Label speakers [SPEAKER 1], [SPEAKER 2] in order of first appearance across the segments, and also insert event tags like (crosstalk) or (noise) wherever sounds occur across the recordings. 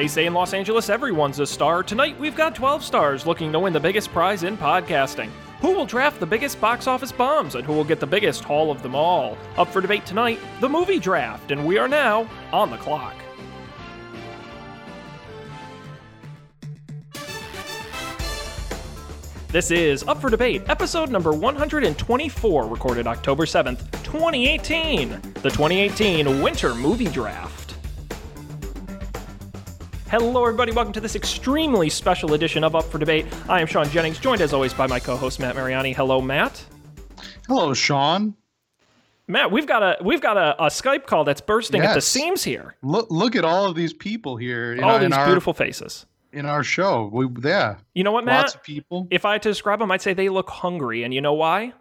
[SPEAKER 1] They say in Los Angeles everyone's a star. Tonight we've got 12 stars looking to win the biggest prize in podcasting. Who will draft the biggest box office bombs and who will get the biggest haul of them all? Up for debate tonight, the movie draft, and we are now on the clock. This is Up for Debate, episode number 124, recorded October 7th, 2018. The 2018 Winter Movie Draft. Hello, everybody. Welcome to this extremely special edition of Up for Debate. I am Sean Jennings, joined as always by my co host, Matt Mariani. Hello, Matt.
[SPEAKER 2] Hello, Sean.
[SPEAKER 1] Matt, we've got a we've got a, a Skype call that's bursting at the seams here.
[SPEAKER 2] Look, look at all of these people here. in
[SPEAKER 1] All these
[SPEAKER 2] our,
[SPEAKER 1] beautiful faces.
[SPEAKER 2] in our show. We, yeah,
[SPEAKER 1] You know what, Matt?
[SPEAKER 2] lots of people.
[SPEAKER 1] If I had to describe them, I'd say they look hungry, and you know why?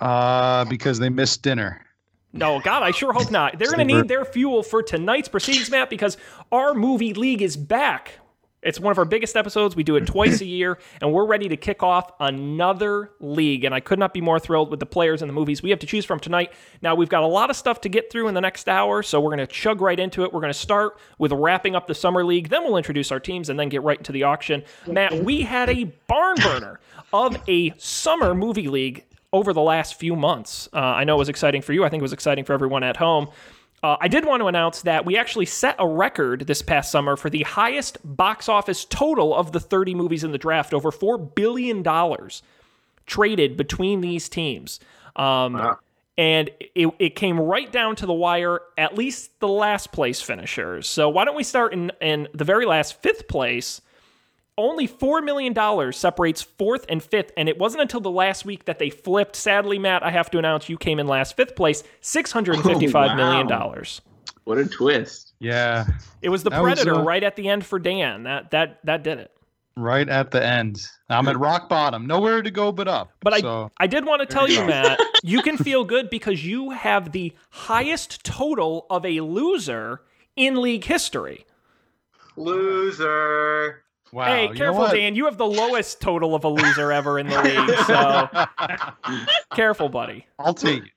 [SPEAKER 2] Uh, because they missed dinner.
[SPEAKER 1] No, God, I sure hope not. They're going to need their fuel for tonight's proceedings, Matt, because our movie league is back. It's one of our biggest episodes. We do it twice a year, and we're ready to kick off another league. And I could not be more thrilled with the players and the movies we have to choose from tonight. Now, we've got a lot of stuff to get through in the next hour, so we're going to chug right into it. We're going to start with wrapping up the summer league, then we'll introduce our teams and then get right into the auction. Matt, we had a barn burner of a summer movie league over the last few months. Uh, I know it was exciting for you. I think it was exciting for everyone at home. Uh, I did want to announce that we actually set a record this past summer for the highest box office total of the 30 movies in the draft, over $4 billion traded between these teams. Um, And it, it came right down to the wire, at least the last place finishers. So why don't we start in, in the very last fifth place? Only $4 million separates fourth and fifth, and it wasn't until the last week that they flipped. Sadly, Matt, I have to announce you came in last fifth place, $655 million
[SPEAKER 3] wow.
[SPEAKER 1] dollars.
[SPEAKER 3] What a twist.
[SPEAKER 2] Yeah,
[SPEAKER 1] It was the
[SPEAKER 2] That was,
[SPEAKER 1] Predator
[SPEAKER 2] uh,
[SPEAKER 1] right at the end for Dan. That that that did it.
[SPEAKER 2] right at the end. I'm at rock bottom. Nowhere to go but up.
[SPEAKER 1] But
[SPEAKER 2] so,
[SPEAKER 1] I I did want to tell
[SPEAKER 2] you
[SPEAKER 1] you,
[SPEAKER 2] go.
[SPEAKER 1] Matt, (laughs) you can feel good because you have the highest total of a loser in league history.
[SPEAKER 3] Loser.
[SPEAKER 2] Wow.
[SPEAKER 1] hey,
[SPEAKER 2] you
[SPEAKER 1] careful,
[SPEAKER 2] what?
[SPEAKER 1] Dan. You have the lowest total of a loser ever in the league. So (laughs) careful, buddy.
[SPEAKER 2] I'll take it.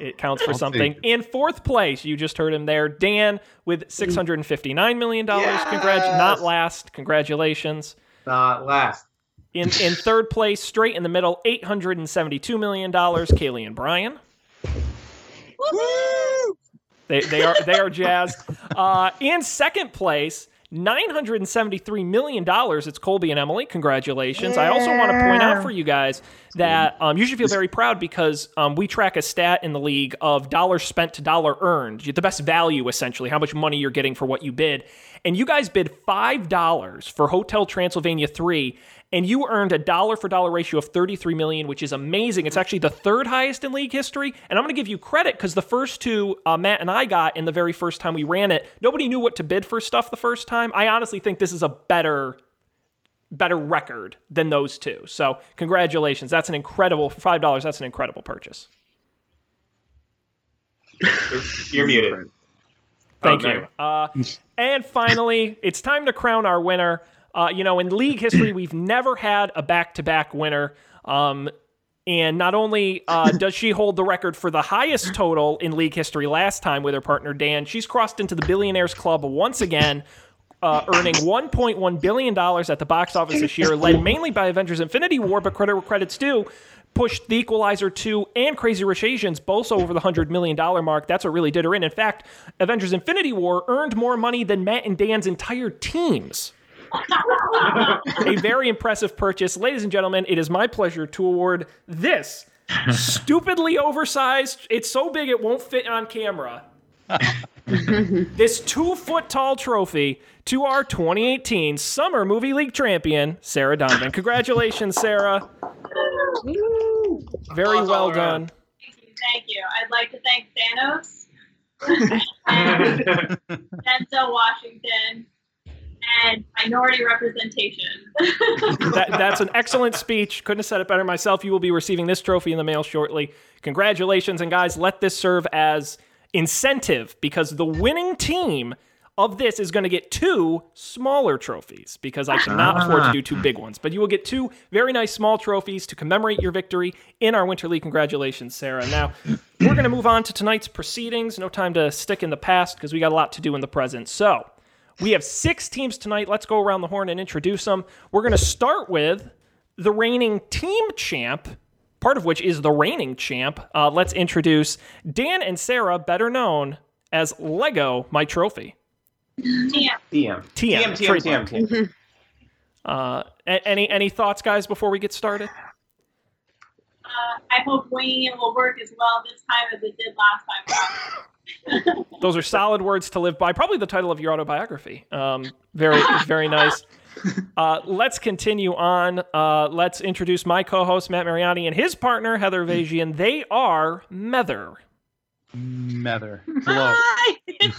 [SPEAKER 1] It counts for
[SPEAKER 2] I'll
[SPEAKER 1] something. In fourth place, you just heard him there, Dan with six hundred and fifty-nine million dollars.
[SPEAKER 3] Yes!
[SPEAKER 1] Congrats, not last. Congratulations.
[SPEAKER 3] Not last.
[SPEAKER 1] In in third place, straight in the middle, eight hundred and seventy-two million dollars. Kaylee and Brian. They, they are they are jazzed. Uh, in second place, nine hundred and seventy three million dollars. It's Colby and Emily. Congratulations! I also want to point out for you guys that um, you should feel very proud because um, we track a stat in the league of dollars spent to dollar earned, the best value essentially, how much money you're getting for what you bid. And you guys bid five dollars for Hotel Transylvania three. And you earned a dollar for dollar ratio of 33 million, which is amazing. It's actually the third highest in league history. And I'm going to give you credit because the first two uh, Matt and I got in the very first time we ran it, nobody knew what to bid for stuff the first time. I honestly think this is a better better record than those two. So congratulations. That's an incredible five dollars. That's an incredible purchase. (laughs)
[SPEAKER 3] You're muted.
[SPEAKER 1] Thank
[SPEAKER 3] Oh,
[SPEAKER 1] you. Uh, and finally, it's time to crown our winner. Uh, you know, in league history, we've never had a back-to-back winner. Um, and not only uh, does she hold the record for the highest total in league history last time with her partner Dan, she's crossed into the Billionaires Club once again, uh, earning $1.1 billion at the box office this year, led mainly by Avengers Infinity War, but credit where credit's due. Pushed The Equalizer 2 and Crazy Rich Asians both over the $100 million mark. That's what really did her in. In fact, Avengers Infinity War earned more money than Matt and Dan's entire teams. A very impressive purchase. Ladies and gentlemen, it is my pleasure to award this stupidly oversized, it's so big it won't fit on camera. (laughs) this two foot tall trophy to our 2018 Summer Movie League champion, Sarah Donovan. Congratulations, Sarah. Very well
[SPEAKER 3] all around.
[SPEAKER 1] done.
[SPEAKER 4] Thank you. I'd like to thank Thanos, (laughs) (laughs) and Denzel Washington, and minority representation. (laughs)
[SPEAKER 1] That, that's an excellent speech. Couldn't have said it better myself. You will be receiving this trophy in the mail shortly. Congratulations. And guys, let this serve as incentive because the winning team of this is going to get two smaller trophies because I cannot ah. afford to do two big ones. But you will get two very nice small trophies to commemorate your victory in our Winter League. Congratulations, Sarah. Now, we're going to move on to tonight's proceedings. No time to stick in the past because we got a lot to do in the present. So, We have six teams tonight. Let's go around the horn and introduce them. We're going to start with the reigning team champ, part of which is the reigning champ. Uh, let's introduce Dan and Sarah, better known as Lego My Trophy.
[SPEAKER 4] TM.
[SPEAKER 3] TM.
[SPEAKER 1] TM.
[SPEAKER 3] TM, TM,
[SPEAKER 1] trademark.
[SPEAKER 3] TM, TM.
[SPEAKER 1] Uh, any any thoughts, guys, before we get started?
[SPEAKER 4] Uh, I hope winging it will work as well this time as it did last time.
[SPEAKER 1] Those are solid words to live by. Probably the title of your autobiography. Um, very, very nice. Uh, let's continue on. Uh, let's introduce my co-host Matt Mariani and his partner Heather Vajian. They are Mether.
[SPEAKER 2] Mether. Hello. (laughs)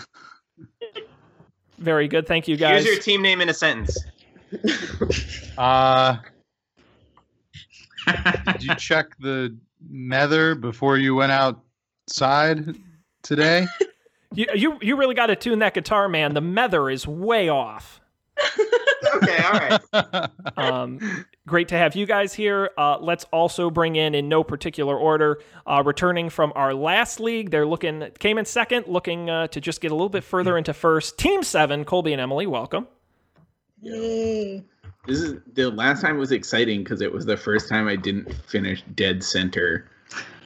[SPEAKER 1] Very good. Thank you, guys.
[SPEAKER 3] Use your team name in a sentence.
[SPEAKER 2] Uh, did you check the Mether before you went outside today? (laughs)
[SPEAKER 1] You, you, you really got to tune that guitar, man. The Mether is way off.
[SPEAKER 3] Okay, all right. (laughs)
[SPEAKER 1] Um, great to have you guys here. Uh, let's also bring in, in no particular order, uh, returning from our last league. They're looking came in second, looking uh, to just get a little bit further into first. Team seven, Colby and Emily, welcome. Yay.
[SPEAKER 5] This is the last time was exciting because it was the first time I didn't finish dead center.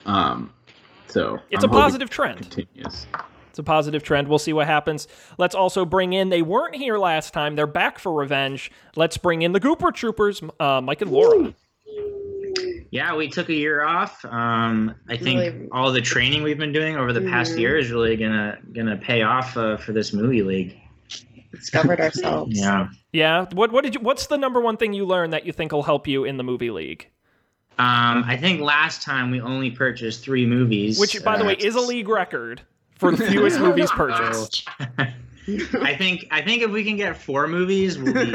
[SPEAKER 5] Um, so
[SPEAKER 1] It's
[SPEAKER 5] I'm
[SPEAKER 1] a positive trend.
[SPEAKER 5] Continues.
[SPEAKER 1] It's a positive trend. We'll see what happens. Let's also bring in. They weren't here last time. They're back for revenge. Let's bring in the Gooper Troopers, uh, Mike and Laura.
[SPEAKER 6] Yeah, we took a year off. Um, I think
[SPEAKER 7] Really-
[SPEAKER 6] all the training we've been doing over the past
[SPEAKER 7] Mhm.
[SPEAKER 6] year is really gonna gonna pay off uh, for this movie league.
[SPEAKER 7] Discovered ourselves.
[SPEAKER 6] Yeah.
[SPEAKER 1] Yeah. What what did you? What's the number one thing you learned that you think will help you in the movie league?
[SPEAKER 6] Um, I think last time we only purchased three movies,
[SPEAKER 1] Which, by the
[SPEAKER 6] uh,
[SPEAKER 1] way, is a league record for the fewest (laughs) movies
[SPEAKER 6] so-
[SPEAKER 1] purchased. (laughs)
[SPEAKER 6] I think I think if we can get four movies, we'll be.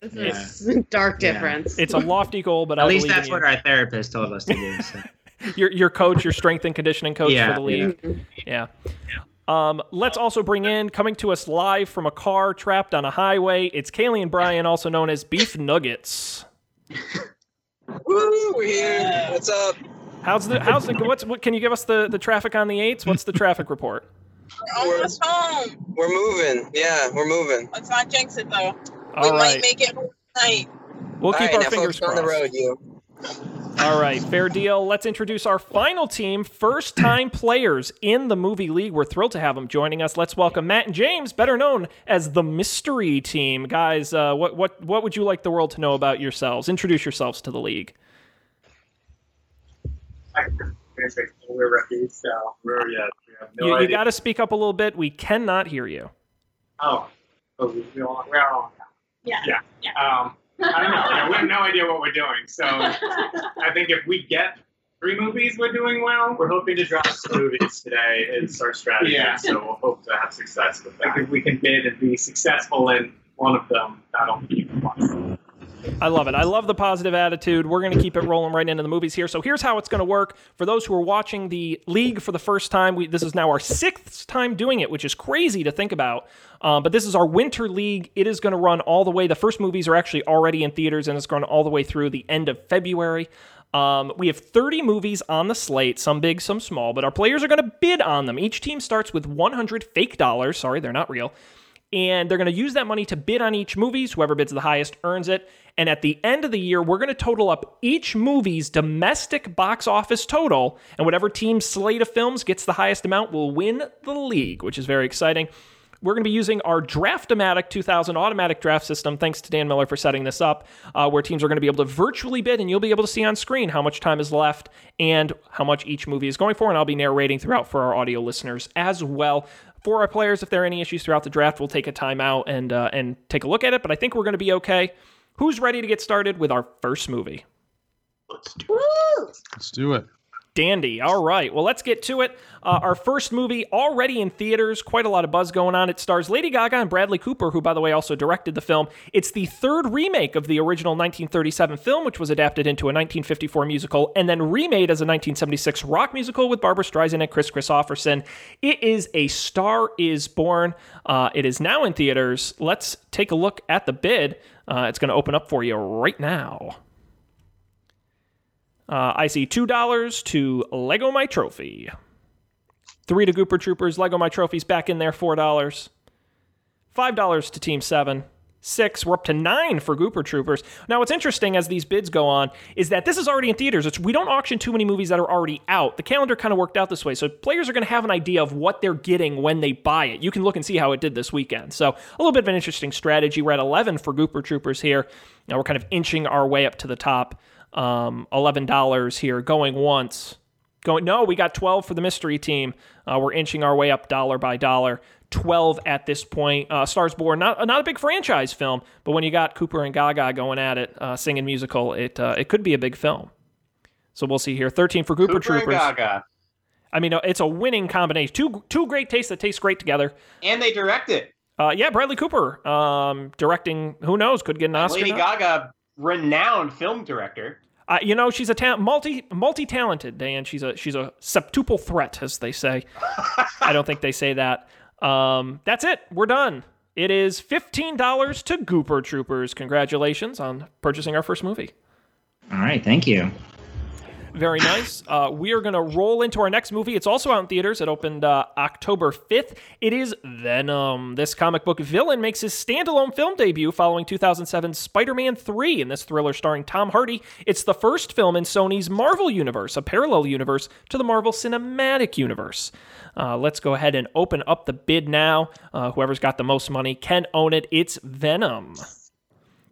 [SPEAKER 7] This is a dark
[SPEAKER 6] Yeah.
[SPEAKER 7] difference.
[SPEAKER 1] It's a lofty goal, but I
[SPEAKER 6] At least that's what
[SPEAKER 1] you.
[SPEAKER 6] our therapist told us to do. So. (laughs)
[SPEAKER 1] your your coach, your strength and conditioning coach
[SPEAKER 6] Yeah,
[SPEAKER 1] for the league. Yeah. Um, let's also bring in coming to us live from a car trapped on a highway. It's Kaylee and Brian, also known as Beef Nuggets.
[SPEAKER 8] Woo, we're here. What's up?
[SPEAKER 1] How's the how's the what's what? Can you give us the the traffic on the eights? What's the traffic report?
[SPEAKER 8] Oh, we're,
[SPEAKER 9] Almost home.
[SPEAKER 8] we're moving. Yeah, we're moving.
[SPEAKER 9] Let's not jinx it though.
[SPEAKER 1] All
[SPEAKER 9] we
[SPEAKER 1] right,
[SPEAKER 9] might make it home tonight.
[SPEAKER 1] we'll
[SPEAKER 8] All
[SPEAKER 1] keep
[SPEAKER 8] right,
[SPEAKER 1] our
[SPEAKER 8] now
[SPEAKER 1] fingers
[SPEAKER 8] crossed. on the road, you.
[SPEAKER 1] All right, fair deal. Let's introduce our final team, first time players in the movie league. We're thrilled to have them joining us. Let's welcome Matt and James, better known as the Mystery Team. Guys, uh, what what what would you like the world to know about yourselves? Introduce yourselves to the league.
[SPEAKER 10] We're rookies, so we're yeah. We have no
[SPEAKER 1] you you got to speak up a little bit. We cannot hear you.
[SPEAKER 10] oh, oh, we, we all, we're all.
[SPEAKER 4] Yeah.
[SPEAKER 10] Yeah. Um, I don't know. Yeah, we have no idea what we're doing. So I think if we get three movies, we're doing well.
[SPEAKER 11] We're hoping to drop some movies today. It's our strategy,
[SPEAKER 10] Yeah.
[SPEAKER 11] so we'll hope to have success with that.
[SPEAKER 10] if we can bid and be successful in one of them, that'll be fun.
[SPEAKER 1] I love it. I love the positive attitude. We're going to keep it rolling right into the movies here. So here's how it's going to work. For those who are watching the league for the first time, we, this is now our sixth time doing it, which is crazy to think about. Um, but this is our winter league. It is going to run all the way. The first movies are actually already in theaters, and it's going all the way through the end of February. Um, we have 30 movies on the slate, some big, some small, but our players are going to bid on them. Each team starts with 100 fake dollars. Sorry, they're not real and they're going to use that money to bid on each movies. Whoever bids the highest earns it. And at the end of the year, we're going to total up each movie's domestic box office total, and whatever team's slate of films gets the highest amount will win the league, which is very exciting. We're going to be using our Draftomatic 2000 automatic draft system. Thanks to Dan Miller for setting this up, uh, where teams are going to be able to virtually bid, and you'll be able to see on screen how much time is left and how much each movie is going for. And I'll be narrating throughout for our audio listeners as well. For our players, if there are any issues throughout the draft, we'll take a timeout and uh, and take a look at it. But I think we're going to be okay. Who's ready to get started with our first movie?
[SPEAKER 2] Let's do it. Let's do it.
[SPEAKER 1] Dandy. All right. Well, let's get to it. Uh, our first movie already in theaters. Quite a lot of buzz going on. It stars Lady Gaga and Bradley Cooper, who, by the way, also directed the film. It's the third remake of the original 1937 film, which was adapted into a 1954 musical and then remade as a 1976 rock musical with Barbra Streisand and Kris Kristofferson. It is A Star Is Born. Uh, it is now in theaters. Let's take a look at the bid. Uh, it's going to open up for you right now. Uh, I see two dollars to Lego My Trophy. Three to Gooper Troopers. Lego My Trophy's back in there. Four dollars. five dollars to Team Seven. Six, we're up to nine for Gooper Troopers. Now, what's interesting as these bids go on is that this is already in theaters. It's, we don't auction too many movies that are already out. The calendar kind of worked out this way, so players are going to have an idea of what they're getting when they buy it. You can look and see how it did this weekend. So, a little bit of an interesting strategy. We're at 11 for Gooper Troopers here. Now, we're kind of inching our way up to the top. Um, $11 here, going once. Going, no, we got 12 for the mystery team. Uh, we're inching our way up dollar by dollar. 12 at this point. Uh, Stars Born, not not a big franchise film, but when you got Cooper and Gaga going at it, uh, singing musical, it uh, it could be a big film. So we'll see here. 13 for Cooper,
[SPEAKER 3] Cooper and Gaga.
[SPEAKER 1] I mean, uh, it's a winning combination. Two two great tastes that taste great together.
[SPEAKER 3] And they direct it.
[SPEAKER 1] Uh, yeah, Bradley Cooper um, directing. Who knows? Could get an Oscar.
[SPEAKER 3] Lady Gaga, renowned film director.
[SPEAKER 1] Uh, you know, she's a ta- multi multi talented, Dan. She's a she's a septuple threat, as they say. I don't think they say that. Um, that's it. We're done. It is fifteen dollars to Gooper Troopers. Congratulations on purchasing our first movie.
[SPEAKER 6] All right, thank you.
[SPEAKER 1] Very nice. Uh, we are going to roll into our next movie. It's also out in theaters. It opened uh, October 5th. It is Venom. This comic book villain makes his standalone film debut following 2007's Spider Man 3 in this thriller starring Tom Hardy. It's the first film in Sony's Marvel Universe, a parallel universe to the Marvel Cinematic Universe. Uh, let's go ahead and open up the bid now. Uh, whoever's got the most money can own it. It's Venom.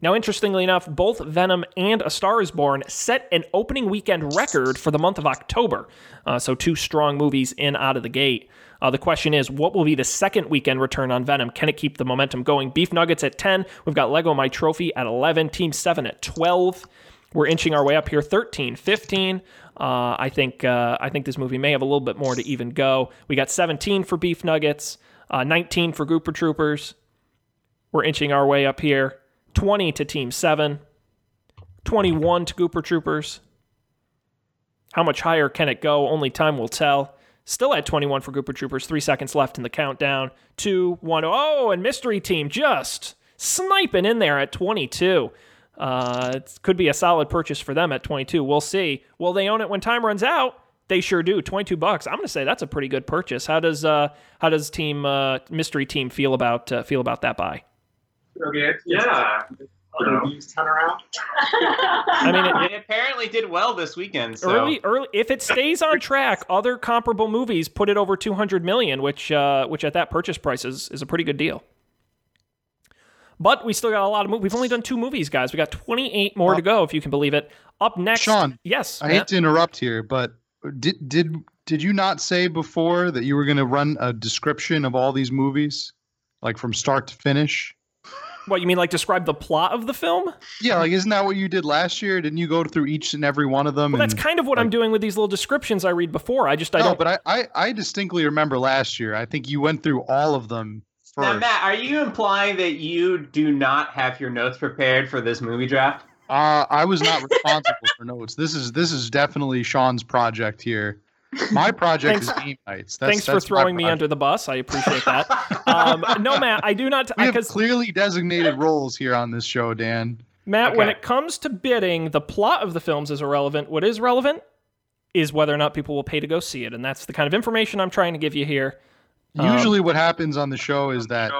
[SPEAKER 1] Now, interestingly enough, both Venom and A Star is Born set an opening weekend record for the month of October. Uh, so, two strong movies in out of the gate. Uh, the question is, what will be the second weekend return on Venom? Can it keep the momentum going? Beef Nuggets at 10. We've got Lego My Trophy at 11. Team 7 at 12. We're inching our way up here 13, 15. Uh, I think uh, I think this movie may have a little bit more to even go. We got 17 for Beef Nuggets, uh, 19 for Gooper Troopers. We're inching our way up here. 20 to Team 7, 21 to Gooper Troopers. How much higher can it go? Only time will tell. Still at 21 for Gooper Troopers. Three seconds left in the countdown. Two, one, oh, and Mystery Team just sniping in there at 22. Uh, it could be a solid purchase for them at 22. We'll see. Will they own it when time runs out? They sure do. 22 bucks. I'm going to say that's a pretty good purchase. How does uh, how does team uh, Mystery Team feel about uh, feel about that buy?
[SPEAKER 11] Okay, yeah. Reviews turn around. (laughs)
[SPEAKER 1] I mean, it,
[SPEAKER 3] It apparently did well this weekend. So.
[SPEAKER 1] early early if it stays on track other comparable movies put it over 200 million which uh, which at that purchase price is, is a pretty good deal but we still got a lot of movies we've only done two movies guys we got 28 more to go if you can believe it up next
[SPEAKER 2] Sean,
[SPEAKER 1] yes
[SPEAKER 2] I
[SPEAKER 1] Matt?
[SPEAKER 2] hate to interrupt here, but did did did you not say before that you were going to run a description of all these movies, like from start to finish?
[SPEAKER 1] What you mean like describe the plot of the film
[SPEAKER 2] Yeah, like isn't that what you did last year? Didn't you go through each and every one of them?
[SPEAKER 1] well that's kind of what i'm doing with these little descriptions i read before i just i
[SPEAKER 2] no,
[SPEAKER 1] don't
[SPEAKER 2] but I, I I distinctly remember last year. I think you went through all of them first.
[SPEAKER 3] Now, Matt, are you implying that you do not have your notes prepared for this movie draft?
[SPEAKER 2] Uh, I was not responsible for notes. This is this is definitely Sean's project here. My project
[SPEAKER 1] Thanks-
[SPEAKER 2] is game nights. That's,
[SPEAKER 1] thanks for
[SPEAKER 2] that's my
[SPEAKER 1] throwing me under the bus i appreciate that (laughs) um, no matt i do not
[SPEAKER 2] We have
[SPEAKER 1] because
[SPEAKER 2] clearly designated roles here on this show, Dan.
[SPEAKER 1] Matt, when it comes to bidding, the plot of the films is irrelevant. What is relevant is whether or not people will pay to go see it, and that's the kind of information I'm trying to give you here. Um,
[SPEAKER 2] Usually, what happens on the show is that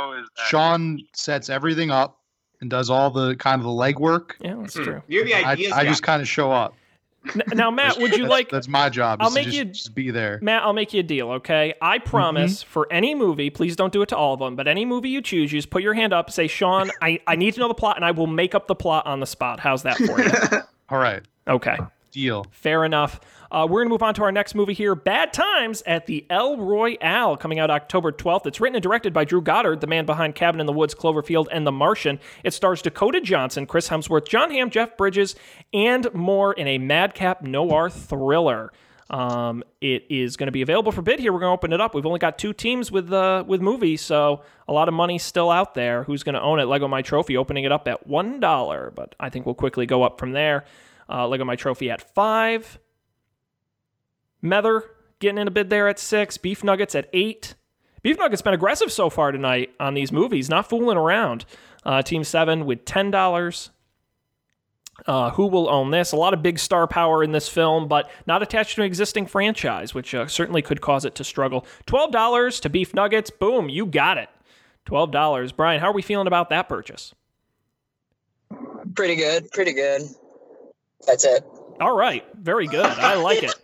[SPEAKER 2] Sean sets everything up and does all the kind of the legwork.
[SPEAKER 1] Yeah, that's true.
[SPEAKER 3] You're the
[SPEAKER 2] I,
[SPEAKER 3] ideas
[SPEAKER 2] I
[SPEAKER 3] guy.
[SPEAKER 2] just kind of show up.
[SPEAKER 1] N- now, Matt, would you
[SPEAKER 2] That's-
[SPEAKER 1] like?
[SPEAKER 2] That's my job.
[SPEAKER 1] I'll make
[SPEAKER 2] just,
[SPEAKER 1] you-
[SPEAKER 2] just be there.
[SPEAKER 1] Matt, I'll make you a deal, okay? I promise
[SPEAKER 2] Mm-hmm.
[SPEAKER 1] for any movie, please don't do it to all of them, but any movie you choose, you just put your hand up, say, Sean, I, I need to know the plot, and I will make up the plot on the spot. How's that for you? (laughs)
[SPEAKER 2] All right,
[SPEAKER 1] okay.
[SPEAKER 2] Deal.
[SPEAKER 1] Fair enough. Uh, we're going to move on to our next movie here Bad Times at the El Royale, coming out October 12th. It's written and directed by Drew Goddard, the man behind Cabin in the Woods, Cloverfield, and The Martian. It stars Dakota Johnson, Chris Hemsworth, Jon Hamm, Jeff Bridges, and more in a madcap noir thriller. Um, it is going to be available for bid here. We're going to open it up. We've only got two teams with uh, with movies, so a lot of money still out there. Who's going to own it? Lego My Trophy opening it up at one dollar, but I think we'll quickly go up from there. Uh, Lego My Trophy at five. Mether getting in a bid there at six. Beef Nuggets at eight. Beef Nuggets been aggressive so far tonight on these movies, not fooling around. Uh, team seven with ten dollars. Uh, who will own this? A lot of big star power in this film, but not attached to an existing franchise, which uh, certainly could cause it to struggle. Twelve dollars to Beef Nuggets. Boom, you got it. Twelve dollars. Brian, how are we feeling about that purchase?
[SPEAKER 8] Pretty good. Pretty good. That's it.
[SPEAKER 1] All right, very good. I like it.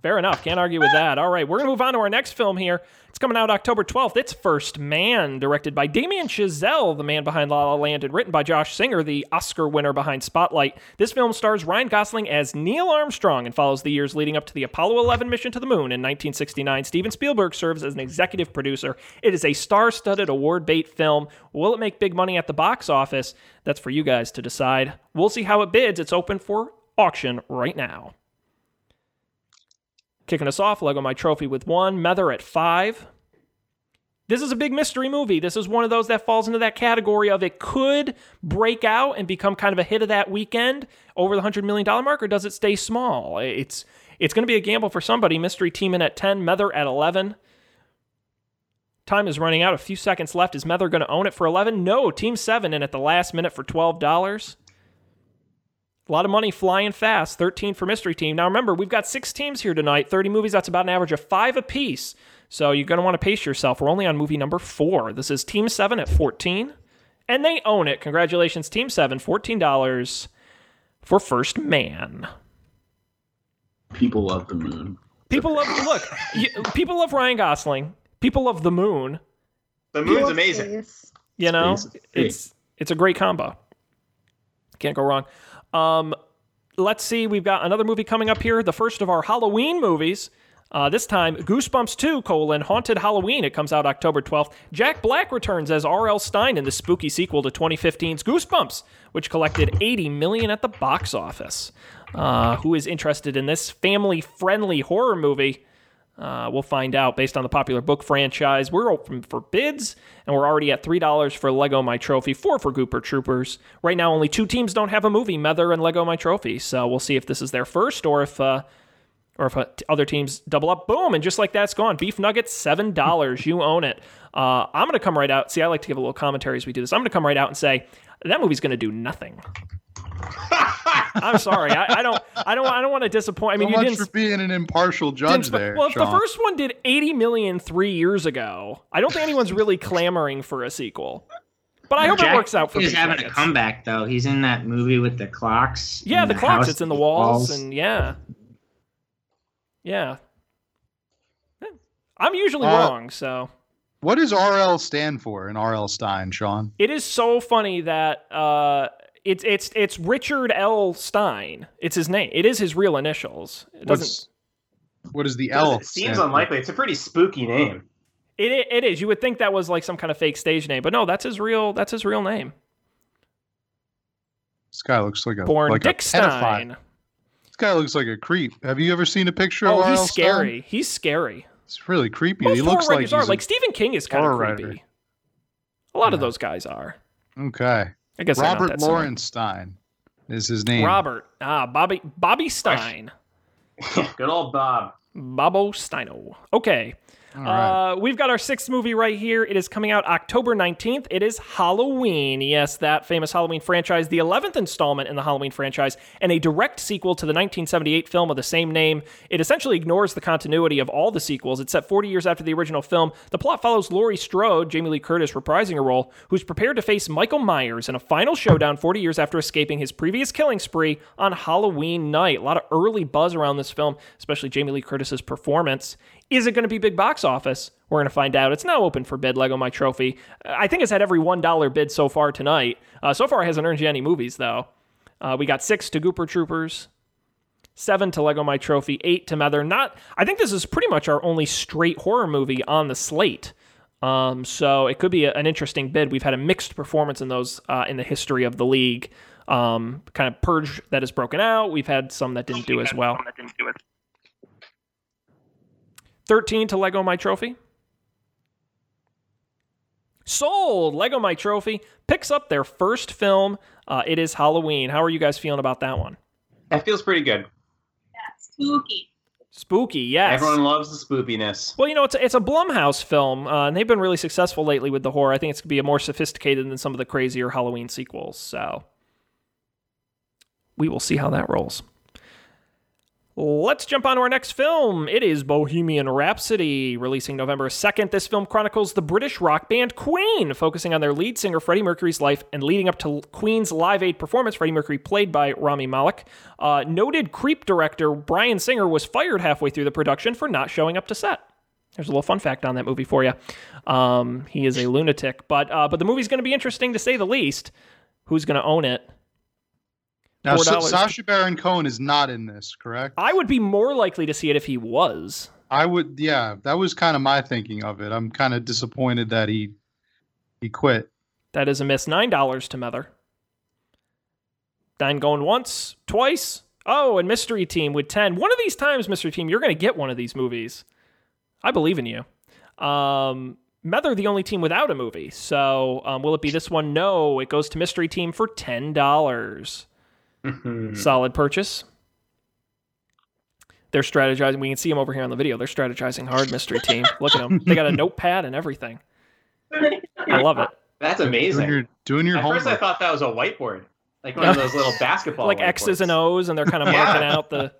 [SPEAKER 1] Fair enough. Can't argue with that. All right, we're gonna move on to our next film here. It's coming out October 12th. It's First Man, directed by Damien Chazelle, the man behind La La Land, and written by Josh Singer, the Oscar winner behind Spotlight. This film stars Ryan Gosling as Neil Armstrong and follows the years leading up to the Apollo 11 mission to the moon in 1969. Steven Spielberg serves as an executive producer. It is a star-studded, award-bait film. Will it make big money at the box office? That's for you guys to decide. We'll see how it bids. It's open for auction right now. Kicking us off, Lego My Trophy with one, Mether at five. This is a big mystery movie. This is one of those that falls into that category of it could break out and become kind of a hit of that weekend over the $100 million mark, or does it stay small? It's it's going to be a gamble for somebody. Mystery Team in at 10, Mether at 11. Time is running out. A few seconds left. Is Mether going to own it for 11? No. Team 7 in at the last minute for $12. A lot of money flying fast. 13 for Mystery Team. Now remember, we've got six teams here tonight. 30 movies. That's about an average of five apiece. So you're going to want to pace yourself. We're only on movie number four. This is Team 7 at 14. And they own it. Congratulations, Team 7. $14 for First Man.
[SPEAKER 5] People love the moon.
[SPEAKER 1] People love, look, you, people love Ryan Gosling. People love the moon.
[SPEAKER 10] The moon's amazing.
[SPEAKER 1] You know,
[SPEAKER 5] Space is great.
[SPEAKER 1] it's it's a great combo. Can't go wrong. Um, let's see. We've got another movie coming up here. The first of our Halloween movies. Uh, this time, Goosebumps 2, colon, Haunted Halloween. It comes out October 12th. Jack Black returns as R.L. Stine in the spooky sequel to 2015's Goosebumps, which collected 80 million at the box office. Uh, who is interested in this family-friendly horror movie? Uh, we'll find out based on the popular book franchise. We're open for bids, and we're already at $3 for Lego My Trophy, 4 for Gooper Troopers. Right now, only two teams don't have a movie, Mether and Lego My Trophy, so we'll see if this is their first or if uh, or if uh, other teams double up. Boom, and just like that's gone. Beef Nuggets, $7. you own it. Uh, I'm to come right out. See, I like to give a little commentary as we do this. I'm to come right out and say, that movie's to do nothing. (laughs) I'm sorry. I, I don't. I don't. I don't want to disappoint. I mean,
[SPEAKER 2] so
[SPEAKER 1] you
[SPEAKER 2] much
[SPEAKER 1] didn't
[SPEAKER 2] for being an impartial judge there.
[SPEAKER 1] Well, if the first one did 80 million three years ago, I don't think anyone's really clamoring for a sequel. But I hope
[SPEAKER 6] Jack
[SPEAKER 1] it works out for
[SPEAKER 6] him.
[SPEAKER 1] He's
[SPEAKER 6] having
[SPEAKER 1] Nuggets.
[SPEAKER 6] a comeback though. He's in that movie with the clocks.
[SPEAKER 1] Yeah,
[SPEAKER 6] in
[SPEAKER 1] the, clocks.
[SPEAKER 6] house
[SPEAKER 1] It's in the
[SPEAKER 6] with
[SPEAKER 1] walls, and yeah, yeah. I'm usually
[SPEAKER 2] Uh,
[SPEAKER 1] wrong, so
[SPEAKER 2] What does RL stand for in RL Stine, Sean?
[SPEAKER 1] it is so funny that uh, it's it's it's Richard L. Stine. It's his name. It is his real initials. It doesn't.
[SPEAKER 2] What's, what is the L?
[SPEAKER 3] It seems
[SPEAKER 2] stand for?
[SPEAKER 3] unlikely. It's a pretty spooky name.
[SPEAKER 1] It, it it is. You would think that was like some kind of fake stage name, but no, that's his real. That's his real name.
[SPEAKER 2] This guy looks like a
[SPEAKER 1] Born
[SPEAKER 2] like
[SPEAKER 1] Dick
[SPEAKER 2] a.
[SPEAKER 1] Stine.
[SPEAKER 2] This guy looks like a creep. Have you ever seen a picture
[SPEAKER 1] Oh,
[SPEAKER 2] of RL
[SPEAKER 1] he's
[SPEAKER 2] Stine?
[SPEAKER 1] scary. He's scary.
[SPEAKER 2] It's really creepy.
[SPEAKER 1] Most
[SPEAKER 2] he looks like
[SPEAKER 1] writers
[SPEAKER 2] he's
[SPEAKER 1] are.
[SPEAKER 2] a-
[SPEAKER 1] Like Stephen King is kind of creepy.
[SPEAKER 2] writer.
[SPEAKER 1] A lot of those guys are.
[SPEAKER 2] okay.
[SPEAKER 1] I guess they're not
[SPEAKER 2] Robert
[SPEAKER 1] that.
[SPEAKER 2] Lawrence Stine is his name.
[SPEAKER 1] Robert. Ah, Bobby Bobby Stine. (laughs)
[SPEAKER 3] Good old Bob.
[SPEAKER 1] Bobo Steino. Okay.
[SPEAKER 2] Right.
[SPEAKER 1] Uh, we've got our sixth movie right here. It is coming out October 19th. It is Halloween. Yes, that famous Halloween franchise, the 11th installment in the Halloween franchise, and a direct sequel to the 1978 film of the same name. It essentially ignores the continuity of all the sequels. It's set 40 years after the original film. The plot follows Laurie Strode, Jamie Lee Curtis reprising a role, who's prepared to face Michael Myers in a final showdown 40 years after escaping his previous killing spree on Halloween night. A lot of early buzz around this film, especially Jamie Lee Curtis's performance. Is it going to be big box office? We're going to find out. It's now open for bid, Lego My Trophy. I think it's had every $1 bid so far tonight. Uh, so far, it hasn't earned you any movies, though. Uh, we got six to Gooper Troopers, seven to Lego My Trophy, eight to Mether. Not, I think this is pretty much our only straight horror movie on the slate. Um, so it could be a, an interesting bid. We've had a mixed performance in those uh, in the history of the league. Um, kind of purge that has broken out. We've had some that didn't do as well. 13 to Lego My Trophy. Sold! Lego My Trophy picks up their first film. Uh, it is Halloween. How are you guys feeling about that one?
[SPEAKER 3] That feels pretty good.
[SPEAKER 4] Yeah, spooky.
[SPEAKER 1] Spooky, yes.
[SPEAKER 3] Everyone loves the spookiness.
[SPEAKER 1] Well, you know, it's a, it's a Blumhouse film, uh, and they've been really successful lately with the horror. I think it's going to be a more sophisticated than some of the crazier Halloween sequels. So we will see how that rolls. Let's jump on to our next film. It is Bohemian Rhapsody, releasing November 2nd. This film chronicles the British rock band Queen, focusing on their lead singer Freddie Mercury's life and leading up to Queen's Live Aid performance. Freddie Mercury, played by Rami Malek. Uh, noted creep director Bryan Singer was fired halfway through the production for not showing up to set. There's a little fun fact on that movie for you. Um, he is a lunatic, but uh, but the movie's going to be interesting to say the least. Who's going to own it?
[SPEAKER 2] Now, Sa-
[SPEAKER 1] $4.
[SPEAKER 2] Sacha Baron Cohen is not in this, correct?
[SPEAKER 1] I would be more likely to see it if he was.
[SPEAKER 2] I would, yeah. That was kind of my thinking of it. I'm kind of disappointed that he he quit.
[SPEAKER 1] That is a miss. Nine dollars to Mether. Nine going once, twice. Oh, and Mystery Team with ten. One of these times, Mystery Team, you're going to get one of these movies. I believe in you. Um, Mether, the only team without a movie. So, um, will it be this one? No, it goes to Mystery Team for ten dollars. Mm-hmm. Solid purchase. They're strategizing. We can see them over here on the video. They're strategizing hard, Mystery Team. (laughs) Look at them. They got a notepad and everything. I love it.
[SPEAKER 3] That's
[SPEAKER 2] Doing
[SPEAKER 3] amazing.
[SPEAKER 2] your, doing your
[SPEAKER 3] At first, I thought that was a whiteboard, like one of those little (laughs) basketball.
[SPEAKER 1] like X's and. O's, and they're kind of (laughs)
[SPEAKER 3] Yeah.
[SPEAKER 1] marking out the.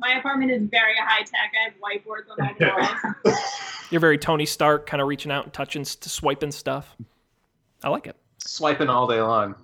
[SPEAKER 4] My apartment is very high tech. I have whiteboards on all the walls.
[SPEAKER 1] You're very Tony Stark, kind of reaching out and touching, swiping stuff. I like it.
[SPEAKER 3] swiping all day long.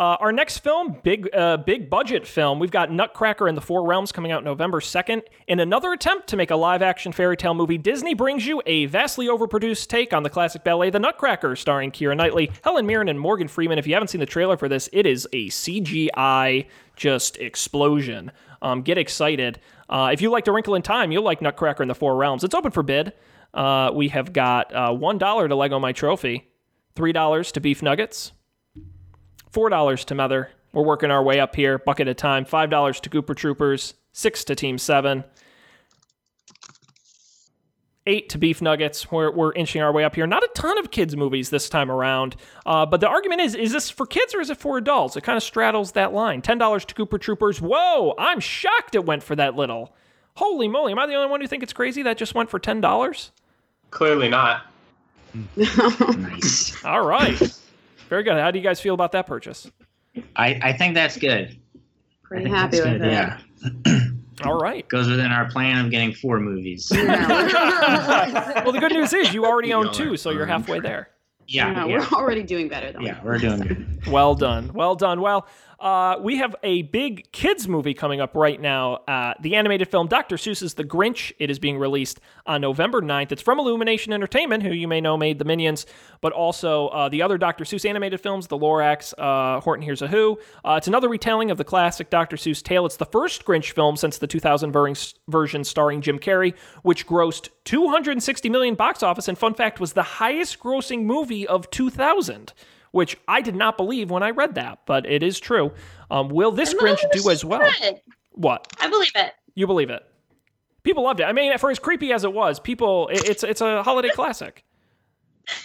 [SPEAKER 1] Uh, our next film, big uh, big budget film, we've got Nutcracker in the Four Realms coming out November 2nd. In another attempt to make a live action fairy tale movie, Disney brings you a vastly overproduced take on the classic ballet The Nutcracker, starring Keira Knightley, Helen Mirren, and Morgan Freeman. If you haven't seen the trailer for this, it is a CGI just explosion. Um, get excited. Uh, if you like A Wrinkle in Time, you'll like Nutcracker in the Four Realms. It's open for bid. Uh, we have got uh, $1 to Lego My Trophy, $3 to Beef Nuggets, four dollars to Mether. We're working our way up here, bucket at a time. Five dollars to Gooper Troopers, six to Team Seven, eight to Beef Nuggets. We're we're inching our way up here. Not a ton of kids movies this time around, uh, but the argument is: is this for kids or is it for adults? It kind of straddles that line. Ten dollars to Gooper Troopers. Whoa! I'm shocked it went for that little. Holy moly! Am I the only one who think it's crazy that just went for ten dollars?
[SPEAKER 3] Clearly not. (laughs)
[SPEAKER 6] nice.
[SPEAKER 1] All right, very good. How do you guys feel about that purchase?
[SPEAKER 6] I, I think that's good.
[SPEAKER 7] Pretty happy with
[SPEAKER 6] good,
[SPEAKER 7] it.
[SPEAKER 6] Yeah. (clears throat)
[SPEAKER 1] All right.
[SPEAKER 6] Goes within our plan of getting four movies. (laughs) (laughs)
[SPEAKER 1] well, the good news is you already own two, so you're halfway there.
[SPEAKER 6] Yeah,
[SPEAKER 7] No,
[SPEAKER 6] yeah,
[SPEAKER 7] we're already doing better than
[SPEAKER 6] yeah, we're doing good.
[SPEAKER 1] Well done. Well done. Well, uh, we have a big kids movie coming up right now. Uh, the animated film Dr. Seuss's The Grinch. It is being released on November 9th. It's from Illumination Entertainment, who you may know made The Minions, but also uh, the other Dr. Seuss animated films, The Lorax, uh, Horton Hears a Who. Uh, it's another retelling of the classic Dr. Seuss tale. It's the first Grinch film since the 2000 ver- version starring Jim Carrey, which grossed 260 million box office, and fun fact was the highest grossing movie of 2000 which I did not believe when I read that, but it is true. Um, will this Grinch do as well?
[SPEAKER 9] Good.
[SPEAKER 1] What
[SPEAKER 9] I believe it.
[SPEAKER 1] you believe it? People loved it. I mean, for as creepy as it was, people it, it's it's a holiday classic. (laughs)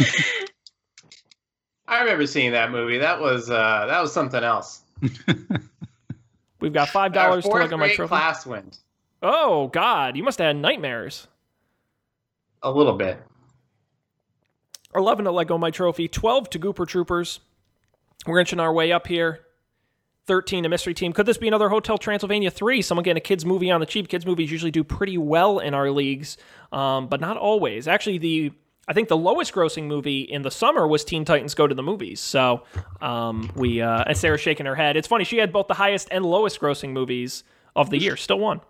[SPEAKER 3] I remember seeing that movie. That was uh, that was something else. (laughs)
[SPEAKER 1] We've got five dollars to look on my
[SPEAKER 3] grade
[SPEAKER 1] trophy.
[SPEAKER 3] class wins
[SPEAKER 1] Oh God, you must have had nightmares.
[SPEAKER 3] a little bit.
[SPEAKER 1] 11 to Lego My Trophy, 12 to Gooper Troopers. We're inching our way up here. 13 to Mystery Team. Could this be another Hotel Transylvania 3? Someone getting a kids movie on the cheap. Kids movies usually do pretty well in our leagues, um, but not always. Actually, the I think the lowest grossing movie in the summer was Teen Titans Go to the Movies. So um, we uh, and Sarah's shaking her head. It's funny she had both the highest and lowest grossing movies of the year. Still won.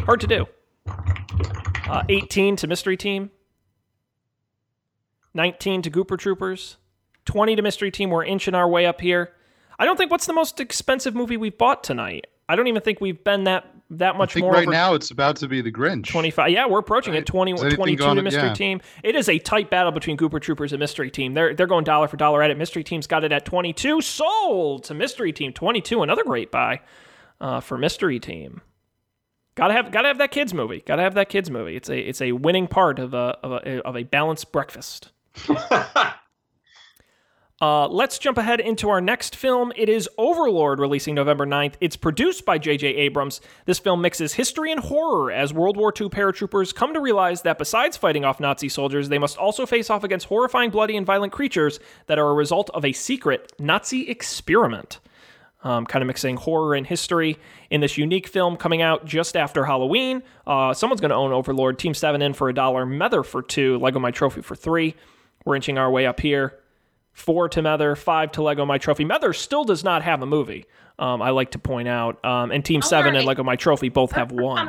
[SPEAKER 1] Hard to do. Uh, 18 to Mystery Team. 19 to Gooper Troopers, 20 to Mystery Team. We're inching our way up here. I don't think what's the most expensive movie we've bought tonight. I don't even think we've been that that
[SPEAKER 2] I
[SPEAKER 1] much
[SPEAKER 2] think
[SPEAKER 1] more.
[SPEAKER 2] right now it's about to be the Grinch.
[SPEAKER 1] 25. Yeah, we're approaching it. 20, 22
[SPEAKER 2] going-
[SPEAKER 1] to Mystery
[SPEAKER 2] yeah.
[SPEAKER 1] Team. It is a tight battle between Gooper Troopers and Mystery Team. They're they're going dollar for dollar at it. Mystery Team's got it at 22. Sold to Mystery Team 22. Another great buy uh, for Mystery Team. Gotta have gotta have that kids movie. Gotta have that kids movie. It's a it's a winning part of a of a, of a balanced breakfast. (laughs) Uh, let's jump ahead into our next film. It is Overlord, releasing November 9th. It's produced by J.J. Abrams. This film mixes history and horror as World War II paratroopers come to realize that besides fighting off Nazi soldiers, they must also face off against horrifying, bloody, and violent creatures that are a result of a secret Nazi experiment. um, kind of mixing horror and history in this unique film coming out just after Halloween. Uh, someone's going to own Overlord. Team 7 in for a dollar, Mether for two, Lego My Trophy for three. We're inching our way up here. Four to Mether, five to Lego My Trophy. Mether still does not have a movie, um, I like to point out. Um, and Team 7 and. Lego My Trophy both have one.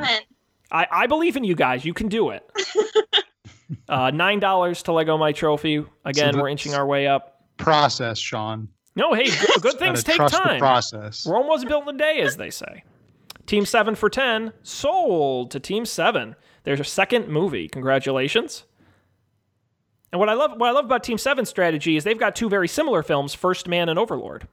[SPEAKER 1] I, I believe in you guys. You can do it. (laughs) uh, $9 to Lego My Trophy. Again,
[SPEAKER 2] So
[SPEAKER 1] we're inching our way up.
[SPEAKER 2] Process, Sean.
[SPEAKER 1] No, hey, (laughs) good, good things take
[SPEAKER 2] trust
[SPEAKER 1] time.
[SPEAKER 2] the process.
[SPEAKER 1] Rome wasn't built in a day, as they say. Team 7 for 10, sold to Team 7. There's a second movie. Congratulations. And what I love what I love about Team 7's strategy is they've got two very similar films, First Man and Overlord.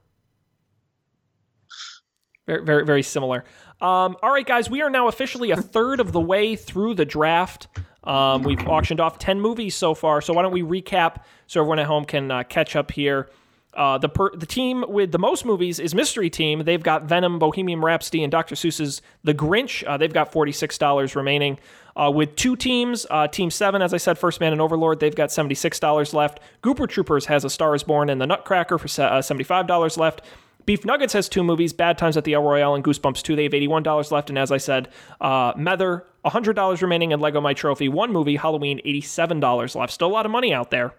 [SPEAKER 1] Very, very, very similar. Um, all right, guys, we are now officially a third of the way through the draft. Um, we've auctioned off 10 movies so far. So why don't we recap so everyone at home can uh, catch up here? Uh, the per- the team with the most movies is Mystery Team. They've got Venom, Bohemian Rhapsody, and Dr. Seuss's The Grinch. Uh, they've got forty six dollars remaining. Uh, with two teams, uh, Team Seven, as I said, First Man and Overlord, they've got seventy six dollars left. Gooper Troopers has A Star Is Born and The Nutcracker for uh, seventy five dollars left. Beef Nuggets has two movies, Bad Times at the El Royale and Goosebumps 2. They have $81 left. And as I said, uh, Mether, $100 remaining, and Lego My Trophy, one movie, Halloween, $87 left. Still a lot of money out there.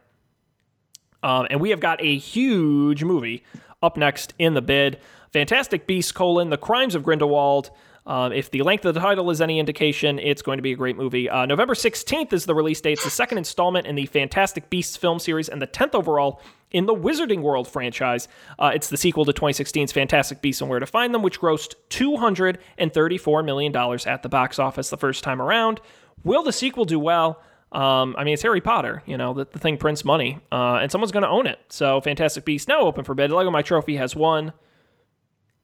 [SPEAKER 1] Um, and we have got a huge movie up next in the bid. Fantastic Beasts, colon, The Crimes of Grindelwald. Um, if the length of the title is any indication, it's going to be a great movie. Uh, November 16th is the release date. It's the second installment in the Fantastic Beasts film series and the 10th overall in the Wizarding World franchise. Uh, it's the sequel to 2016's Fantastic Beasts and Where to Find Them, which grossed $234 million at the box office the first time around. Will the sequel do well? Um, I mean, it's Harry Potter, you know, the, the thing prints money, uh, and someone's going to own it. So, Fantastic Beasts now open for bid. Lego My Trophy has one,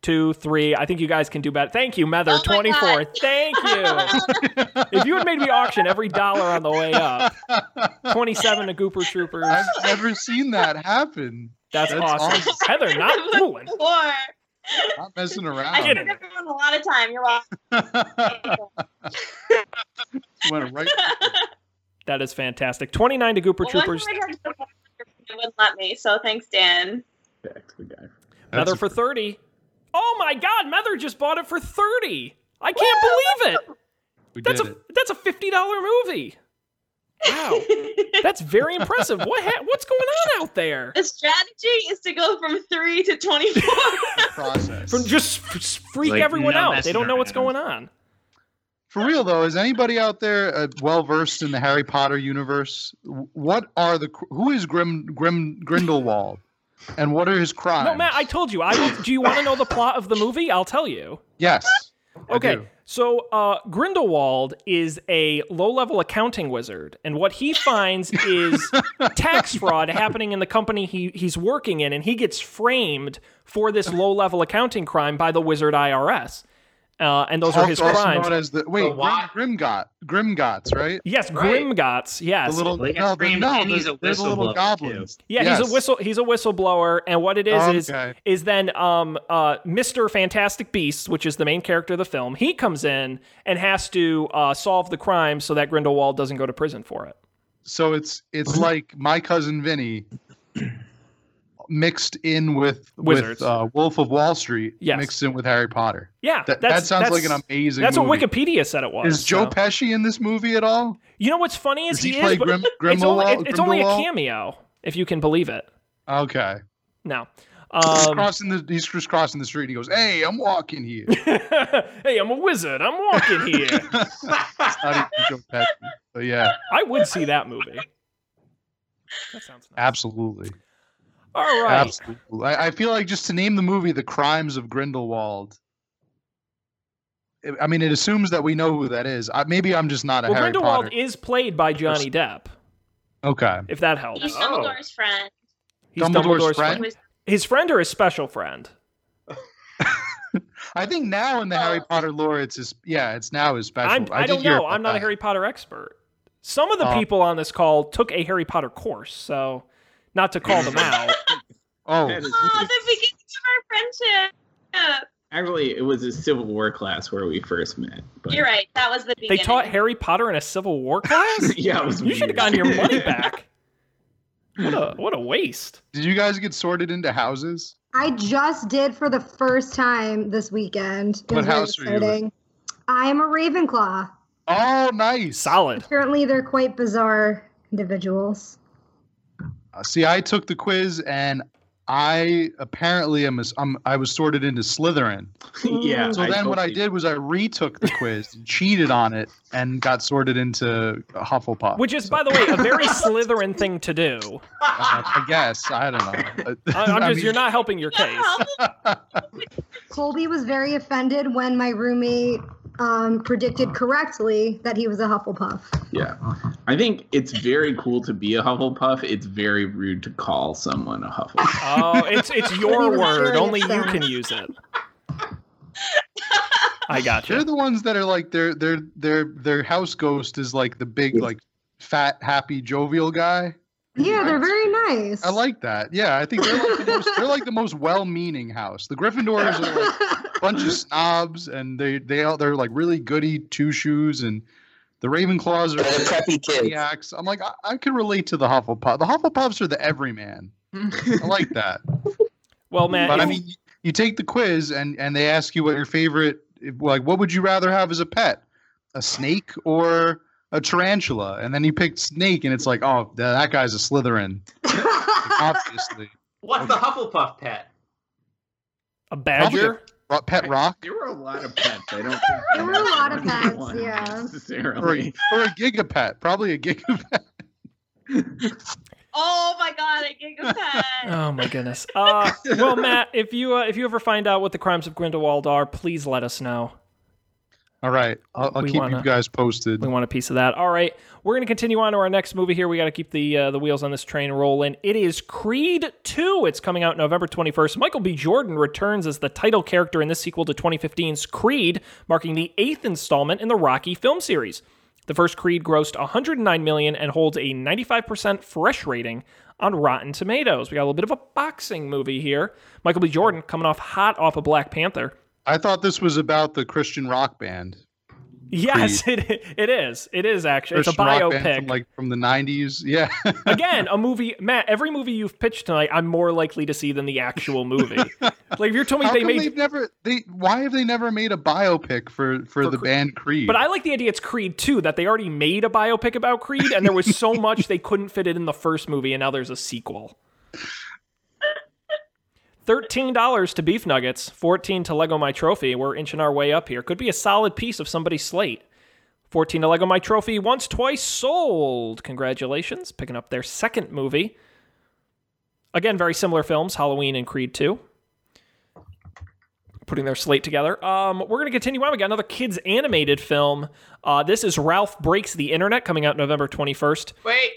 [SPEAKER 1] two, three. I think you guys can do better. Thank you, Mether,
[SPEAKER 12] Oh my
[SPEAKER 1] 24.
[SPEAKER 12] God.
[SPEAKER 1] Thank you. (laughs) if you had made me auction every dollar on the way up, 27 to Gooper Troopers.
[SPEAKER 2] I've never seen that happen.
[SPEAKER 1] That's,
[SPEAKER 2] That's
[SPEAKER 1] awesome.
[SPEAKER 2] awesome.
[SPEAKER 1] Heather, not fooling.
[SPEAKER 4] Four.
[SPEAKER 2] Not messing around.
[SPEAKER 4] I
[SPEAKER 2] around.
[SPEAKER 4] give everyone a lot of time. You're (laughs) welcome.
[SPEAKER 2] Went right. (laughs)
[SPEAKER 1] That is fantastic. 29 to Gooper
[SPEAKER 4] Well,
[SPEAKER 1] Troopers.
[SPEAKER 4] time I tried to go it wouldn't let me. So thanks, Dan.
[SPEAKER 5] Back the guy.
[SPEAKER 1] Mether for 30. Oh my God, Mether just bought it for 30. I can't believe it.
[SPEAKER 2] We
[SPEAKER 1] That's
[SPEAKER 2] did
[SPEAKER 1] a
[SPEAKER 2] it.
[SPEAKER 1] that's a fifty dollar movie. Wow, (laughs) that's very impressive. What ha- what's going on out there?
[SPEAKER 4] The strategy is to go from three to twenty-four. (laughs)
[SPEAKER 2] Process.
[SPEAKER 1] From just f- freak
[SPEAKER 6] Like,
[SPEAKER 1] everyone
[SPEAKER 6] no
[SPEAKER 1] out. They don't know what's
[SPEAKER 6] around.
[SPEAKER 1] going on.
[SPEAKER 2] For real though, is anybody out there uh, well versed in the Harry Potter universe? What are the who is Grim Grim Grindelwald, and what are his crimes?
[SPEAKER 1] No, Matt, I told you. I will, do you want to know the plot of the movie? I'll tell you.
[SPEAKER 2] yes.
[SPEAKER 1] Okay, so uh, Grindelwald is a low-level accounting wizard, and what he finds is (laughs) tax fraud happening in the company he, he's working in, and he gets framed for this low-level accounting crime by the wizard IRS. Uh, and those are his
[SPEAKER 2] also
[SPEAKER 1] crimes.
[SPEAKER 2] known as the wait
[SPEAKER 10] So why-
[SPEAKER 2] Grim, Grimgot Grimgots, right?
[SPEAKER 1] Yes,
[SPEAKER 10] Right.
[SPEAKER 1] Grimgots. Yes.
[SPEAKER 2] The little
[SPEAKER 6] Well,
[SPEAKER 2] no, the,
[SPEAKER 6] framed
[SPEAKER 2] no, the,
[SPEAKER 6] he's a
[SPEAKER 2] they're the little
[SPEAKER 6] whistleblower,
[SPEAKER 2] goblins.
[SPEAKER 1] yeah,
[SPEAKER 2] Yes.
[SPEAKER 1] he's a whistle. He's a whistleblower, and what it is is is then um uh Mr. Fantastic Beasts, which is the main character of the film. He comes in and has to uh, solve the crime so that Grindelwald doesn't go to prison for it.
[SPEAKER 2] So it's it's like my cousin Vinny mixed in with
[SPEAKER 1] Wizards.
[SPEAKER 2] with uh, Wolf of Wall Street
[SPEAKER 1] Yes.
[SPEAKER 2] mixed in with Harry Potter.
[SPEAKER 1] Yeah,
[SPEAKER 2] That, sounds like an amazing.
[SPEAKER 1] That's
[SPEAKER 2] movie.
[SPEAKER 1] what Wikipedia said it was.
[SPEAKER 2] Is Joe
[SPEAKER 1] so.
[SPEAKER 2] Pesci in this movie at all?
[SPEAKER 1] You know what's funny is
[SPEAKER 2] Does he
[SPEAKER 1] he,
[SPEAKER 2] play
[SPEAKER 1] is, but
[SPEAKER 2] Grim-
[SPEAKER 1] it's only, it- it's only a cameo, if you can believe it.
[SPEAKER 2] Okay.
[SPEAKER 1] No.
[SPEAKER 2] He's
[SPEAKER 1] Um,
[SPEAKER 2] crossing the he's just crossing the street. and He goes, "Hey, I'm walking here." (laughs)
[SPEAKER 1] hey, I'm a wizard. I'm walking here. (laughs)
[SPEAKER 2] It's not even Joe Pesci, yeah,
[SPEAKER 1] I would see that movie. That sounds nice.
[SPEAKER 2] absolutely,
[SPEAKER 1] All right.
[SPEAKER 2] absolutely. I, I feel like just to name the movie "The Crimes of Grindelwald." I mean, it assumes that we know who that is. I, maybe I'm just not a
[SPEAKER 1] Well,
[SPEAKER 2] Harry
[SPEAKER 1] Grindelwald
[SPEAKER 2] Potter.
[SPEAKER 1] is played by Johnny Depp,
[SPEAKER 2] Okay.
[SPEAKER 1] if that helps.
[SPEAKER 4] He's
[SPEAKER 10] Oh.
[SPEAKER 4] Dumbledore's friend.
[SPEAKER 1] He's
[SPEAKER 2] Dumbledore's friend?
[SPEAKER 1] friend. His friend or his special friend? (laughs)
[SPEAKER 2] I think now in the Harry Potter lore, it's his. Yeah, it's now his special.
[SPEAKER 1] I'm, I,
[SPEAKER 2] did
[SPEAKER 1] don't know. I'm not a. Harry Potter expert. Some of the
[SPEAKER 2] Oh.
[SPEAKER 1] people on this call took a Harry Potter course, so not to call them (laughs) out.
[SPEAKER 2] Oh,
[SPEAKER 5] That is-
[SPEAKER 4] Oh, the beginning of our friendship.
[SPEAKER 5] Actually, it was a Civil War class where we first met. But
[SPEAKER 4] You're right. That was the beginning.
[SPEAKER 1] They taught Harry Potter in a Civil War (laughs) class.
[SPEAKER 5] yeah, it was
[SPEAKER 1] You should have gotten your money back. What a what a waste.
[SPEAKER 2] did you guys get sorted into houses?
[SPEAKER 12] I just did for the first time this weekend.
[SPEAKER 2] What house are you in?
[SPEAKER 12] I am a Ravenclaw.
[SPEAKER 2] Oh, nice.
[SPEAKER 1] Solid.
[SPEAKER 12] Apparently, they're quite bizarre individuals.
[SPEAKER 2] Uh, See, I took the quiz and I apparently am. A, I'm, I was sorted into Slytherin. (laughs)
[SPEAKER 5] yeah.
[SPEAKER 2] So
[SPEAKER 5] I
[SPEAKER 2] then what I did was I retook the quiz, and (laughs) cheated on it, and got sorted into Hufflepuff.
[SPEAKER 1] Which is, by the way, a very (laughs) Slytherin thing to do.
[SPEAKER 2] Uh, I guess I don't know.
[SPEAKER 1] I, I'm
[SPEAKER 2] I
[SPEAKER 1] just,
[SPEAKER 2] mean-
[SPEAKER 1] you're not helping your case.
[SPEAKER 12] Colby was very offended when my roommate um, predicted correctly that he was a Hufflepuff.
[SPEAKER 5] Yeah. I think it's very cool to be a Hufflepuff. It's very rude to call someone a Hufflepuff.
[SPEAKER 1] Oh, it's it's (laughs) your word. Only you can use it. I got you.
[SPEAKER 2] They're the ones that are like their their their their house ghost is like the big like fat happy jovial guy.
[SPEAKER 12] Yeah, they're very nice.
[SPEAKER 2] I like that. Yeah, I think they're like the most they're like the most well-meaning house. The Gryffindors are like a (laughs) bunch of snobs, and they they all they're like really goody two shoes, and the Ravenclaws are
[SPEAKER 8] They're the preppy kids.
[SPEAKER 2] maniacs. I'm like I, I can relate to the Hufflepuff. The Hufflepuffs are the everyman. I like (laughs) that.
[SPEAKER 1] Well, man,
[SPEAKER 2] But I mean, you take the quiz and and they ask you what your favorite like what would you rather have as a pet, a snake or a tarantula? And then he picked snake, and it's like, oh, that guy's a Slytherin, (laughs) obviously.
[SPEAKER 3] What's the Hufflepuff pet?
[SPEAKER 1] a badger.
[SPEAKER 2] Ro- Pet rock
[SPEAKER 5] There were a lot of pets. I don't think
[SPEAKER 12] There were a lot of pets,
[SPEAKER 5] one
[SPEAKER 12] yeah.
[SPEAKER 2] or a,
[SPEAKER 5] Necessarily.
[SPEAKER 2] or a gigapet, probably a gigapet. (laughs)
[SPEAKER 4] Oh my god, I gig a pet.
[SPEAKER 1] Oh my goodness. Uh, well, Matt, if you uh, if you ever find out what the crimes of Grindelwald are, please let us know.
[SPEAKER 2] All right, I'll, I'll keep
[SPEAKER 1] wanna-
[SPEAKER 2] you guys posted.
[SPEAKER 1] We want a piece of that. All right, we're going to continue on to our next movie here. We got to keep the uh, the wheels on this train rolling. It is Creed 2. It's coming out November 21st. Michael B. Jordan returns as the title character in this sequel to 2015's Creed, marking the eighth installment in the Rocky film series. The first Creed grossed 109 million and holds a 95% fresh rating on Rotten Tomatoes. We got a little bit of a boxing movie here. Michael B. Jordan coming off hot off of Black Panther.
[SPEAKER 2] I thought this was about the Christian rock band.
[SPEAKER 1] Yes, (laughs) it, it is. It is actually. It's a
[SPEAKER 2] Christian rock band
[SPEAKER 1] biopic.
[SPEAKER 2] from like from the '90s. (laughs) Yeah.
[SPEAKER 1] Again, a movie, Matt. Every movie you've pitched tonight, I'm more likely to see than the actual movie. (laughs) like if you're telling me
[SPEAKER 2] How
[SPEAKER 1] they made
[SPEAKER 2] they've never they why have they never made a biopic for for, the
[SPEAKER 1] Cre-
[SPEAKER 2] band Creed?
[SPEAKER 1] but I like the idea it's Creed too that they already made a biopic about Creed, and there was so much they couldn't fit it in the first movie, and now there's a sequel. Thirteen dollars to beef nuggets, fourteen to Lego My Trophy. We're inching our way up here. Could be a solid piece of somebody's slate. Fourteen to Lego My Trophy, once twice sold. Congratulations, picking up their second movie. Again, very similar films, Halloween and Creed 2. Putting their slate together. Um, we're going to continue on. We got another kids animated film. Uh, this is Ralph Breaks the Internet, coming out November 21st.
[SPEAKER 3] Wait,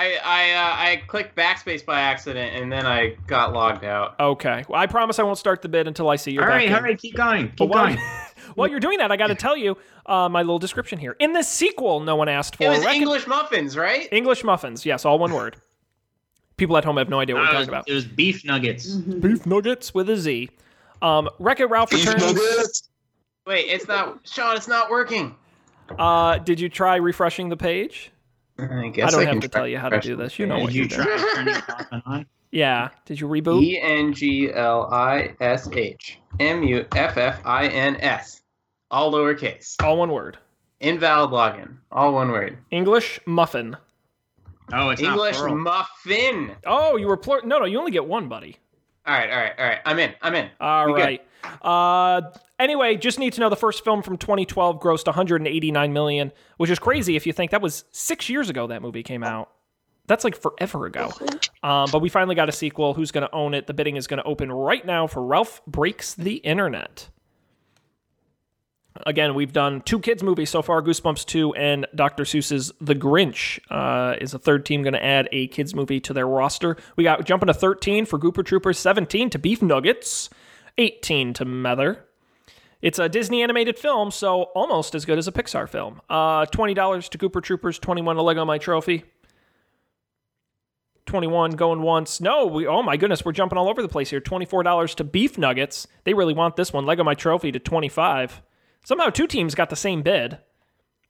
[SPEAKER 3] I I uh, I clicked backspace by accident and then I got logged out.
[SPEAKER 1] Okay. Well, I promise I won't start the bid until I see you're
[SPEAKER 6] All
[SPEAKER 1] back
[SPEAKER 6] right,
[SPEAKER 1] in.
[SPEAKER 6] all right, keep going, keep
[SPEAKER 1] while,
[SPEAKER 6] going. (laughs)
[SPEAKER 1] while you're doing that, I got to tell you uh, my little description here. In the sequel, no one asked for
[SPEAKER 3] It was
[SPEAKER 1] recon-
[SPEAKER 3] English muffins, right?
[SPEAKER 1] English muffins. Yes, all one word. People at home have no idea what
[SPEAKER 6] Uh,
[SPEAKER 1] we're talking about.
[SPEAKER 6] it was beef nuggets.
[SPEAKER 1] Beef nuggets with a Z. Um, Wreck It Ralph
[SPEAKER 8] Beef
[SPEAKER 1] returns.
[SPEAKER 8] nuggets.
[SPEAKER 3] Wait, it's not Sean. It's not working.
[SPEAKER 1] Uh, did you try refreshing the page?
[SPEAKER 3] I
[SPEAKER 1] I don't
[SPEAKER 3] I
[SPEAKER 1] have to tell you how to do this. You know what
[SPEAKER 6] you
[SPEAKER 1] you're
[SPEAKER 6] try
[SPEAKER 1] doing.
[SPEAKER 6] turning it off and on? (laughs)
[SPEAKER 1] Yeah. Did you reboot?
[SPEAKER 3] E N G L I S H M U F F I N S, all lowercase.
[SPEAKER 1] All one word.
[SPEAKER 3] Invalid login, all one word.
[SPEAKER 1] English muffin.
[SPEAKER 6] Oh, it's
[SPEAKER 3] English
[SPEAKER 6] not
[SPEAKER 3] muffin.
[SPEAKER 1] Oh, you were plur- no, no. You only get one, buddy.
[SPEAKER 3] All right, all right, all right. I'm in. I'm in.
[SPEAKER 1] All
[SPEAKER 3] We good.
[SPEAKER 1] right. Uh, anyway, just need to know the first film from 2012 grossed 189 million, which is crazy if you think that was six years ago that movie came out. That's like forever ago. Um, but we finally got a sequel. Who's going to own it? The bidding is going to open right now for Ralph Breaks the Internet. Again, we've done two kids movies so far: Goosebumps 2 and Dr. Seuss's The Grinch. Uh, is a third team going to add a kids movie to their roster? We got jumping to 13 for Gooper Troopers, 17 to Beef Nuggets, 18 to Mether. It's a Disney animated film, so almost as good as a Pixar film. Uh, $20 to Gooper Troopers, 21 to Lego My Trophy. 21 going once. No, we oh my goodness, we're jumping all over the place here. $24 to Beef Nuggets. They really want this one. Lego My Trophy to 25. Somehow two teams got the same bid.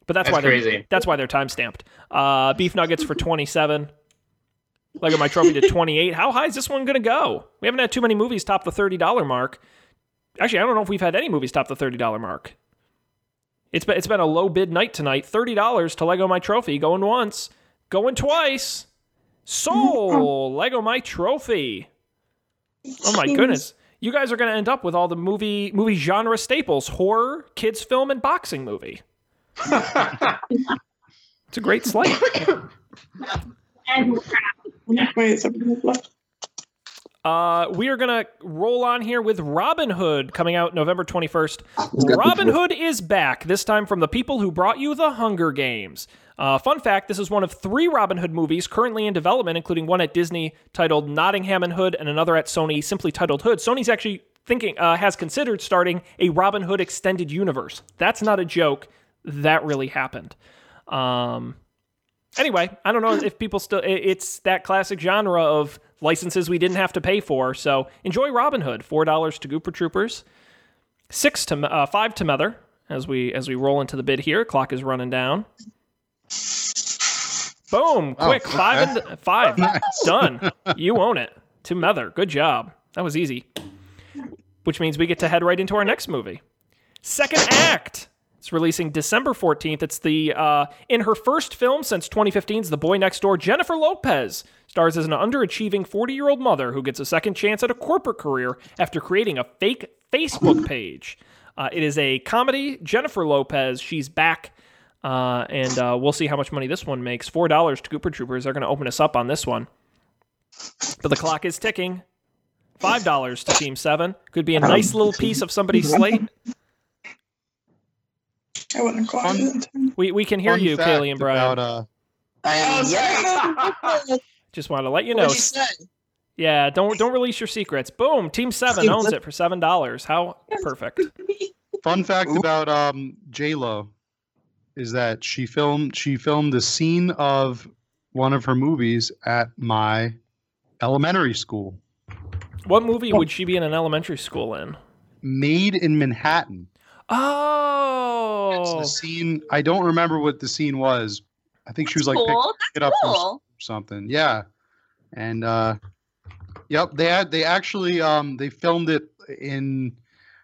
[SPEAKER 1] But that's,
[SPEAKER 3] That's
[SPEAKER 1] why they're
[SPEAKER 3] crazy.
[SPEAKER 1] that's why they're time stamped. Uh, beef nuggets for 27. Lego My Trophy to 28. How high is this one going to go? We haven't had too many movies top the $30 mark. Actually, I don't know if we've had any movies top the $30 mark. It's been, it's been a low bid night tonight. $30 to Lego My Trophy. Going once, going twice. Soul, (laughs) Lego My Trophy. Oh my goodness. You guys are going to end up with all the movie movie genre staples: horror, kids film, and boxing movie. (laughs) it's a great slate. (laughs)
[SPEAKER 4] And crap.
[SPEAKER 13] Wait, something left.
[SPEAKER 1] Uh, we are gonna roll on here with Robin Hood coming out November 21st. Robin Hood is back, this time from the people who brought you the Hunger Games. Uh, fun fact this is one of three Robin Hood movies currently in development, including one at Disney titled Nottingham and Hood and another at Sony simply titled Hood. Sony's actually thinking, uh, has considered starting a Robin Hood extended universe. That's not a joke. That really happened. Um, anyway, I don't know if people still. It's that classic genre of licenses we didn't have to pay for. So enjoy Robin Hood. Four dollars to Gooper Troopers. Six to uh, five to Mether. as we as we roll into the bid here. Clock is running down. Boom!
[SPEAKER 2] Oh,
[SPEAKER 1] Quick,
[SPEAKER 2] okay.
[SPEAKER 1] five and five.
[SPEAKER 2] Nice.
[SPEAKER 1] Done. You own it. To Mether. Good job. That was easy. Which means we get to head right into our next movie. Second Act. It's releasing December 14th. It's the uh, in her first film since 2015's The Boy Next Door. Jennifer Lopez stars as an underachieving 40-year-old mother who gets a second chance at a corporate career after creating a fake Facebook page. Uh, it is a comedy. Jennifer Lopez, she's back, uh, and uh, we'll see how much money this one makes. Four dollars to Gooper Troopers. They're going to open us up on this one, but the clock is ticking. Five dollars to Team Seven. Could be a nice little piece of somebody's slate.
[SPEAKER 13] I wouldn't call it.
[SPEAKER 1] We we can hear
[SPEAKER 2] Fun
[SPEAKER 1] you,
[SPEAKER 2] fact
[SPEAKER 1] Kaylee and Brian.
[SPEAKER 2] About, uh,
[SPEAKER 9] yeah. (laughs)
[SPEAKER 1] Just want to let you know.
[SPEAKER 9] What'd you say?
[SPEAKER 1] Yeah, don't don't release your secrets. Boom, Team Seven owns it for seven dollars. How perfect. (laughs)
[SPEAKER 2] Fun fact about um J Lo is that she filmed she filmed the scene of one of her movies at my elementary school.
[SPEAKER 1] What movie would she be in an elementary school in?
[SPEAKER 2] Made in Manhattan. Oh it's
[SPEAKER 1] Oh,
[SPEAKER 2] the scene. I don't remember what the scene was. I think she was like picking
[SPEAKER 9] cool.
[SPEAKER 2] it up from
[SPEAKER 9] cool.
[SPEAKER 2] something. Yeah, and uh, yep, they had they actually um they filmed it in,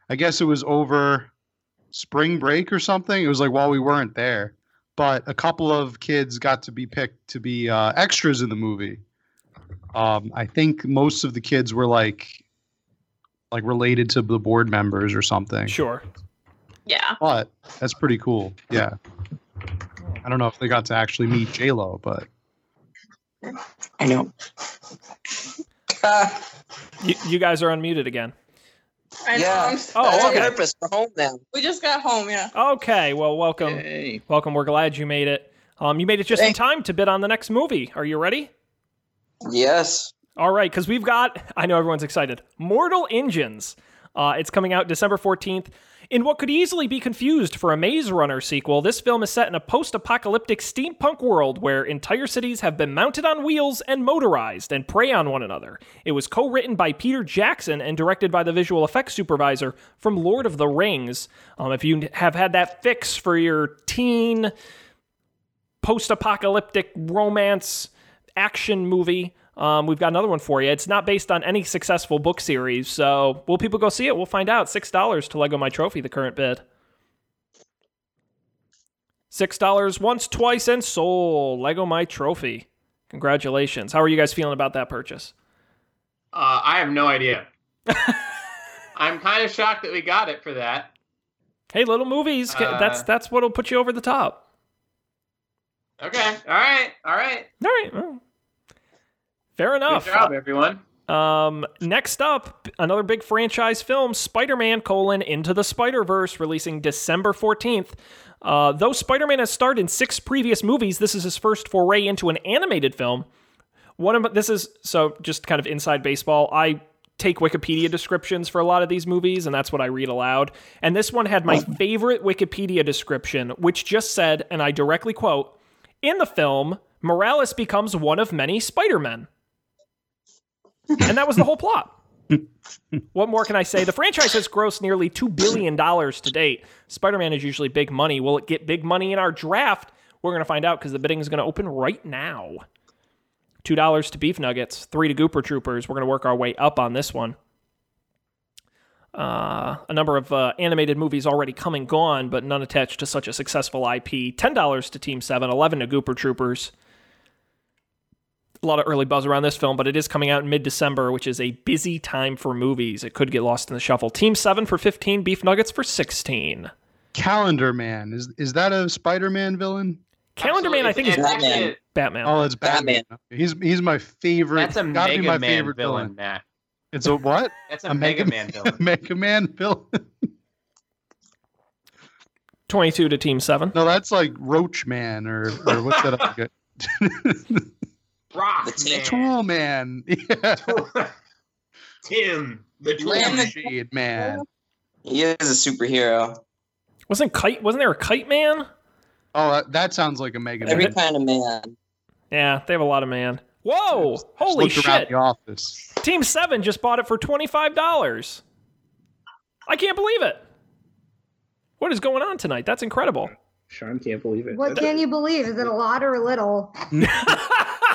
[SPEAKER 2] I guess it was over spring break or something. It was like while we weren't there, but a couple of kids got to be picked to be uh, extras in the movie. Um, I think most of the kids were like like related to the board members or something.
[SPEAKER 1] sure.
[SPEAKER 9] Yeah.
[SPEAKER 2] But that's pretty cool. Yeah. I don't know if they got to actually meet J Lo, but
[SPEAKER 13] I know.
[SPEAKER 1] You, you guys are unmuted again.
[SPEAKER 9] I
[SPEAKER 8] Yeah.
[SPEAKER 9] know.
[SPEAKER 1] Oh,
[SPEAKER 8] on
[SPEAKER 1] okay.
[SPEAKER 8] purpose. We're home now.
[SPEAKER 9] We just got home, yeah.
[SPEAKER 1] Okay, well, welcome,
[SPEAKER 5] Yay.
[SPEAKER 1] welcome. We're glad you made it. Um, you made it just in time to bid on the next movie. Are you ready?
[SPEAKER 8] Yes.
[SPEAKER 1] All right, because we've got, I know everyone's excited, Mortal Engines. Uh, it's coming out December 14th. In what could easily be confused for a Maze Runner sequel, this film is set in a post apocalyptic steampunk world where entire cities have been mounted on wheels and motorized and prey on one another. It was co written by Peter Jackson and directed by the visual effects supervisor from Lord of the Rings. Um, if you have had that fix for your teen post apocalyptic romance action movie. Um, we've got another one for you. It's not based on any successful book series, so will people go see it? We'll find out. Six dollars to Lego My Trophy, the current bid. Six dollars once, twice, and sold. Lego My Trophy. Congratulations. How are you guys feeling about that purchase?
[SPEAKER 3] Uh, I have no idea. (laughs) I'm kind of shocked that we got it for that.
[SPEAKER 1] Hey, little movies.
[SPEAKER 3] Uh,
[SPEAKER 1] that's that's what'll put you over the top.
[SPEAKER 3] Okay. All right. All right.
[SPEAKER 1] All right. well, fair enough.
[SPEAKER 3] Good job, everyone.
[SPEAKER 1] Um, next up, another big franchise film, Spider-Man: colon Into the Spider-Verse, releasing December fourteenth. Uh, though Spider-Man has starred in six previous movies, this is his first foray into an animated film. One of this is so just kind of inside baseball. I take Wikipedia descriptions for a lot of these movies, and that's what I read aloud. And this one had my favorite Wikipedia description, which just said, and I directly quote: "In the film, Morales becomes one of many Spider-Men." And that was the whole plot. what more can I say? The franchise has grossed nearly $2 billion to date. Spider Man is usually big money. Will it get big money in our draft? We're going to find out because the bidding is going to open right now. $2 to Beef Nuggets, 3 to Gooper Troopers. We're going to work our way up on this one. Uh, a number of uh, animated movies already come and gone, but none attached to such a successful IP. $10 to Team 7, 11 to Gooper Troopers. A lot of early buzz around this film, but it is coming out in mid December, which is a busy time for movies. It could get lost in the shuffle. Team 7 for 15, Beef Nuggets for 16.
[SPEAKER 2] Calendar Man is is that a Spider-Man villain?
[SPEAKER 1] Calendar Man, I think, is
[SPEAKER 3] It's actually-
[SPEAKER 1] Batman.
[SPEAKER 2] Oh, it's Batman. He's he's my favorite.
[SPEAKER 3] That's a
[SPEAKER 2] gotta be
[SPEAKER 3] Mega
[SPEAKER 2] my
[SPEAKER 3] Man
[SPEAKER 2] favorite
[SPEAKER 3] villain, Matt.
[SPEAKER 2] It's a what? (laughs)
[SPEAKER 3] That's a Mega Man villain. (laughs)
[SPEAKER 2] Mega Man villain. (laughs)
[SPEAKER 1] 22 to Team 7.
[SPEAKER 2] No, that's like Roach Man or or what's that? Other guy?
[SPEAKER 3] Rock
[SPEAKER 2] Tool Man. Yeah. (laughs)
[SPEAKER 5] Tim, the
[SPEAKER 2] Lampshade Man.
[SPEAKER 8] He is a superhero.
[SPEAKER 1] Wasn't kite? Wasn't there a kite man?
[SPEAKER 2] Oh, that, that sounds like a Mega
[SPEAKER 8] Every
[SPEAKER 2] Man.
[SPEAKER 8] kind of man.
[SPEAKER 1] Yeah, they have a lot of man. Whoa!
[SPEAKER 2] Just
[SPEAKER 1] Holy
[SPEAKER 2] looked around
[SPEAKER 1] shit!
[SPEAKER 2] the office.
[SPEAKER 1] Team Seven just bought it for twenty five dollars. I can't believe it. What is going on tonight? That's incredible.
[SPEAKER 5] Sean can't believe it.
[SPEAKER 12] What can you believe? Is it a lot or a little? (laughs)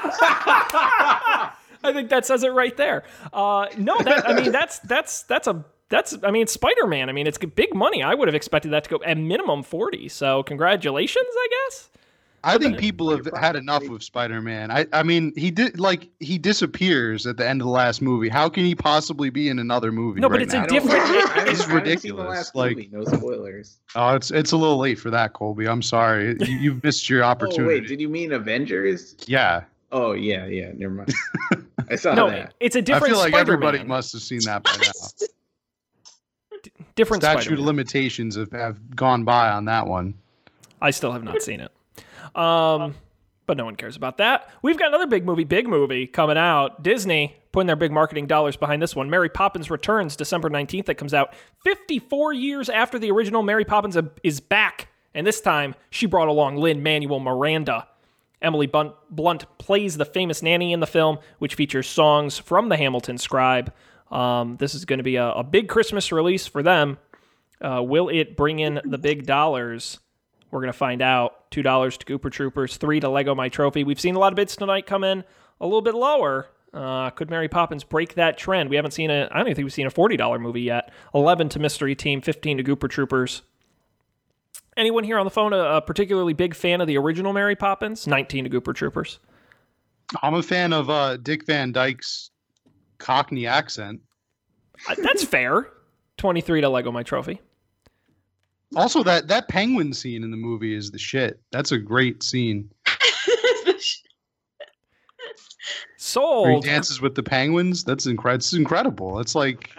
[SPEAKER 12] (laughs)
[SPEAKER 1] I think that says it right there. Uh, no, that I mean that's that's that's a that's I mean Spider Man. I mean it's big money. I would have expected that to go at minimum forty. So congratulations, I guess.
[SPEAKER 2] I think people have had enough of Spider-Man. I, I mean, he did like he disappears at the end of the last movie. How can he possibly be in another movie?
[SPEAKER 1] No, but
[SPEAKER 2] right
[SPEAKER 1] it's a different- (laughs)
[SPEAKER 5] I haven't-
[SPEAKER 2] This is
[SPEAKER 5] I haven't seen the
[SPEAKER 2] ridiculous.
[SPEAKER 5] last
[SPEAKER 2] Like,
[SPEAKER 5] movie. No spoilers.
[SPEAKER 2] oh, it's it's a little late for that, Colby. I'm sorry. You, you've missed your (laughs)
[SPEAKER 5] Oh
[SPEAKER 2] opportunity.
[SPEAKER 5] wait, did you mean Avengers?
[SPEAKER 2] yeah,
[SPEAKER 5] Oh yeah, yeah. Never mind. (laughs) I saw
[SPEAKER 1] No,
[SPEAKER 5] that.
[SPEAKER 1] it's a different I
[SPEAKER 2] feel like
[SPEAKER 1] Spider-Man.
[SPEAKER 2] everybody must have seen that by now. (laughs)
[SPEAKER 1] different
[SPEAKER 2] Statute
[SPEAKER 1] Spider-Man.
[SPEAKER 2] limitations have, have gone by on that one.
[SPEAKER 1] I still have not seen it. Um, but no one cares about that. We've got another big movie, big movie coming out. Disney putting their big marketing dollars behind this one. Mary Poppins Returns, December 19th. That comes out 54 years after the original. Mary Poppins is back, and this time she brought along Lin-Manuel Miranda. Emily Blunt, plays the famous nanny in the film, which features songs from the Hamilton Scribe. Um, this is going to be a, a big Christmas release for them. Uh, will it bring in the big (laughs) dollars? We're going to find out. $2 to Gooper Troopers, 3 to Lego My Trophy. We've seen a lot of bids tonight come in a little bit lower. Uh, could Mary Poppins break that trend? We haven't seen a, I don't even think we've seen a $40 movie yet. 11 to Mystery Team, 15 to Gooper Troopers. Anyone here on the phone a, a particularly big fan of the original Mary Poppins? 19 to Gooper Troopers.
[SPEAKER 2] I'm a fan of uh, Dick Van Dyke's Cockney accent.
[SPEAKER 1] Uh, That's fair. 23 to Lego My Trophy.
[SPEAKER 2] Also, that that penguin scene in the movie is the shit. That's a great scene. Where he dances with the penguins. That's incredible. It's incredible. It's like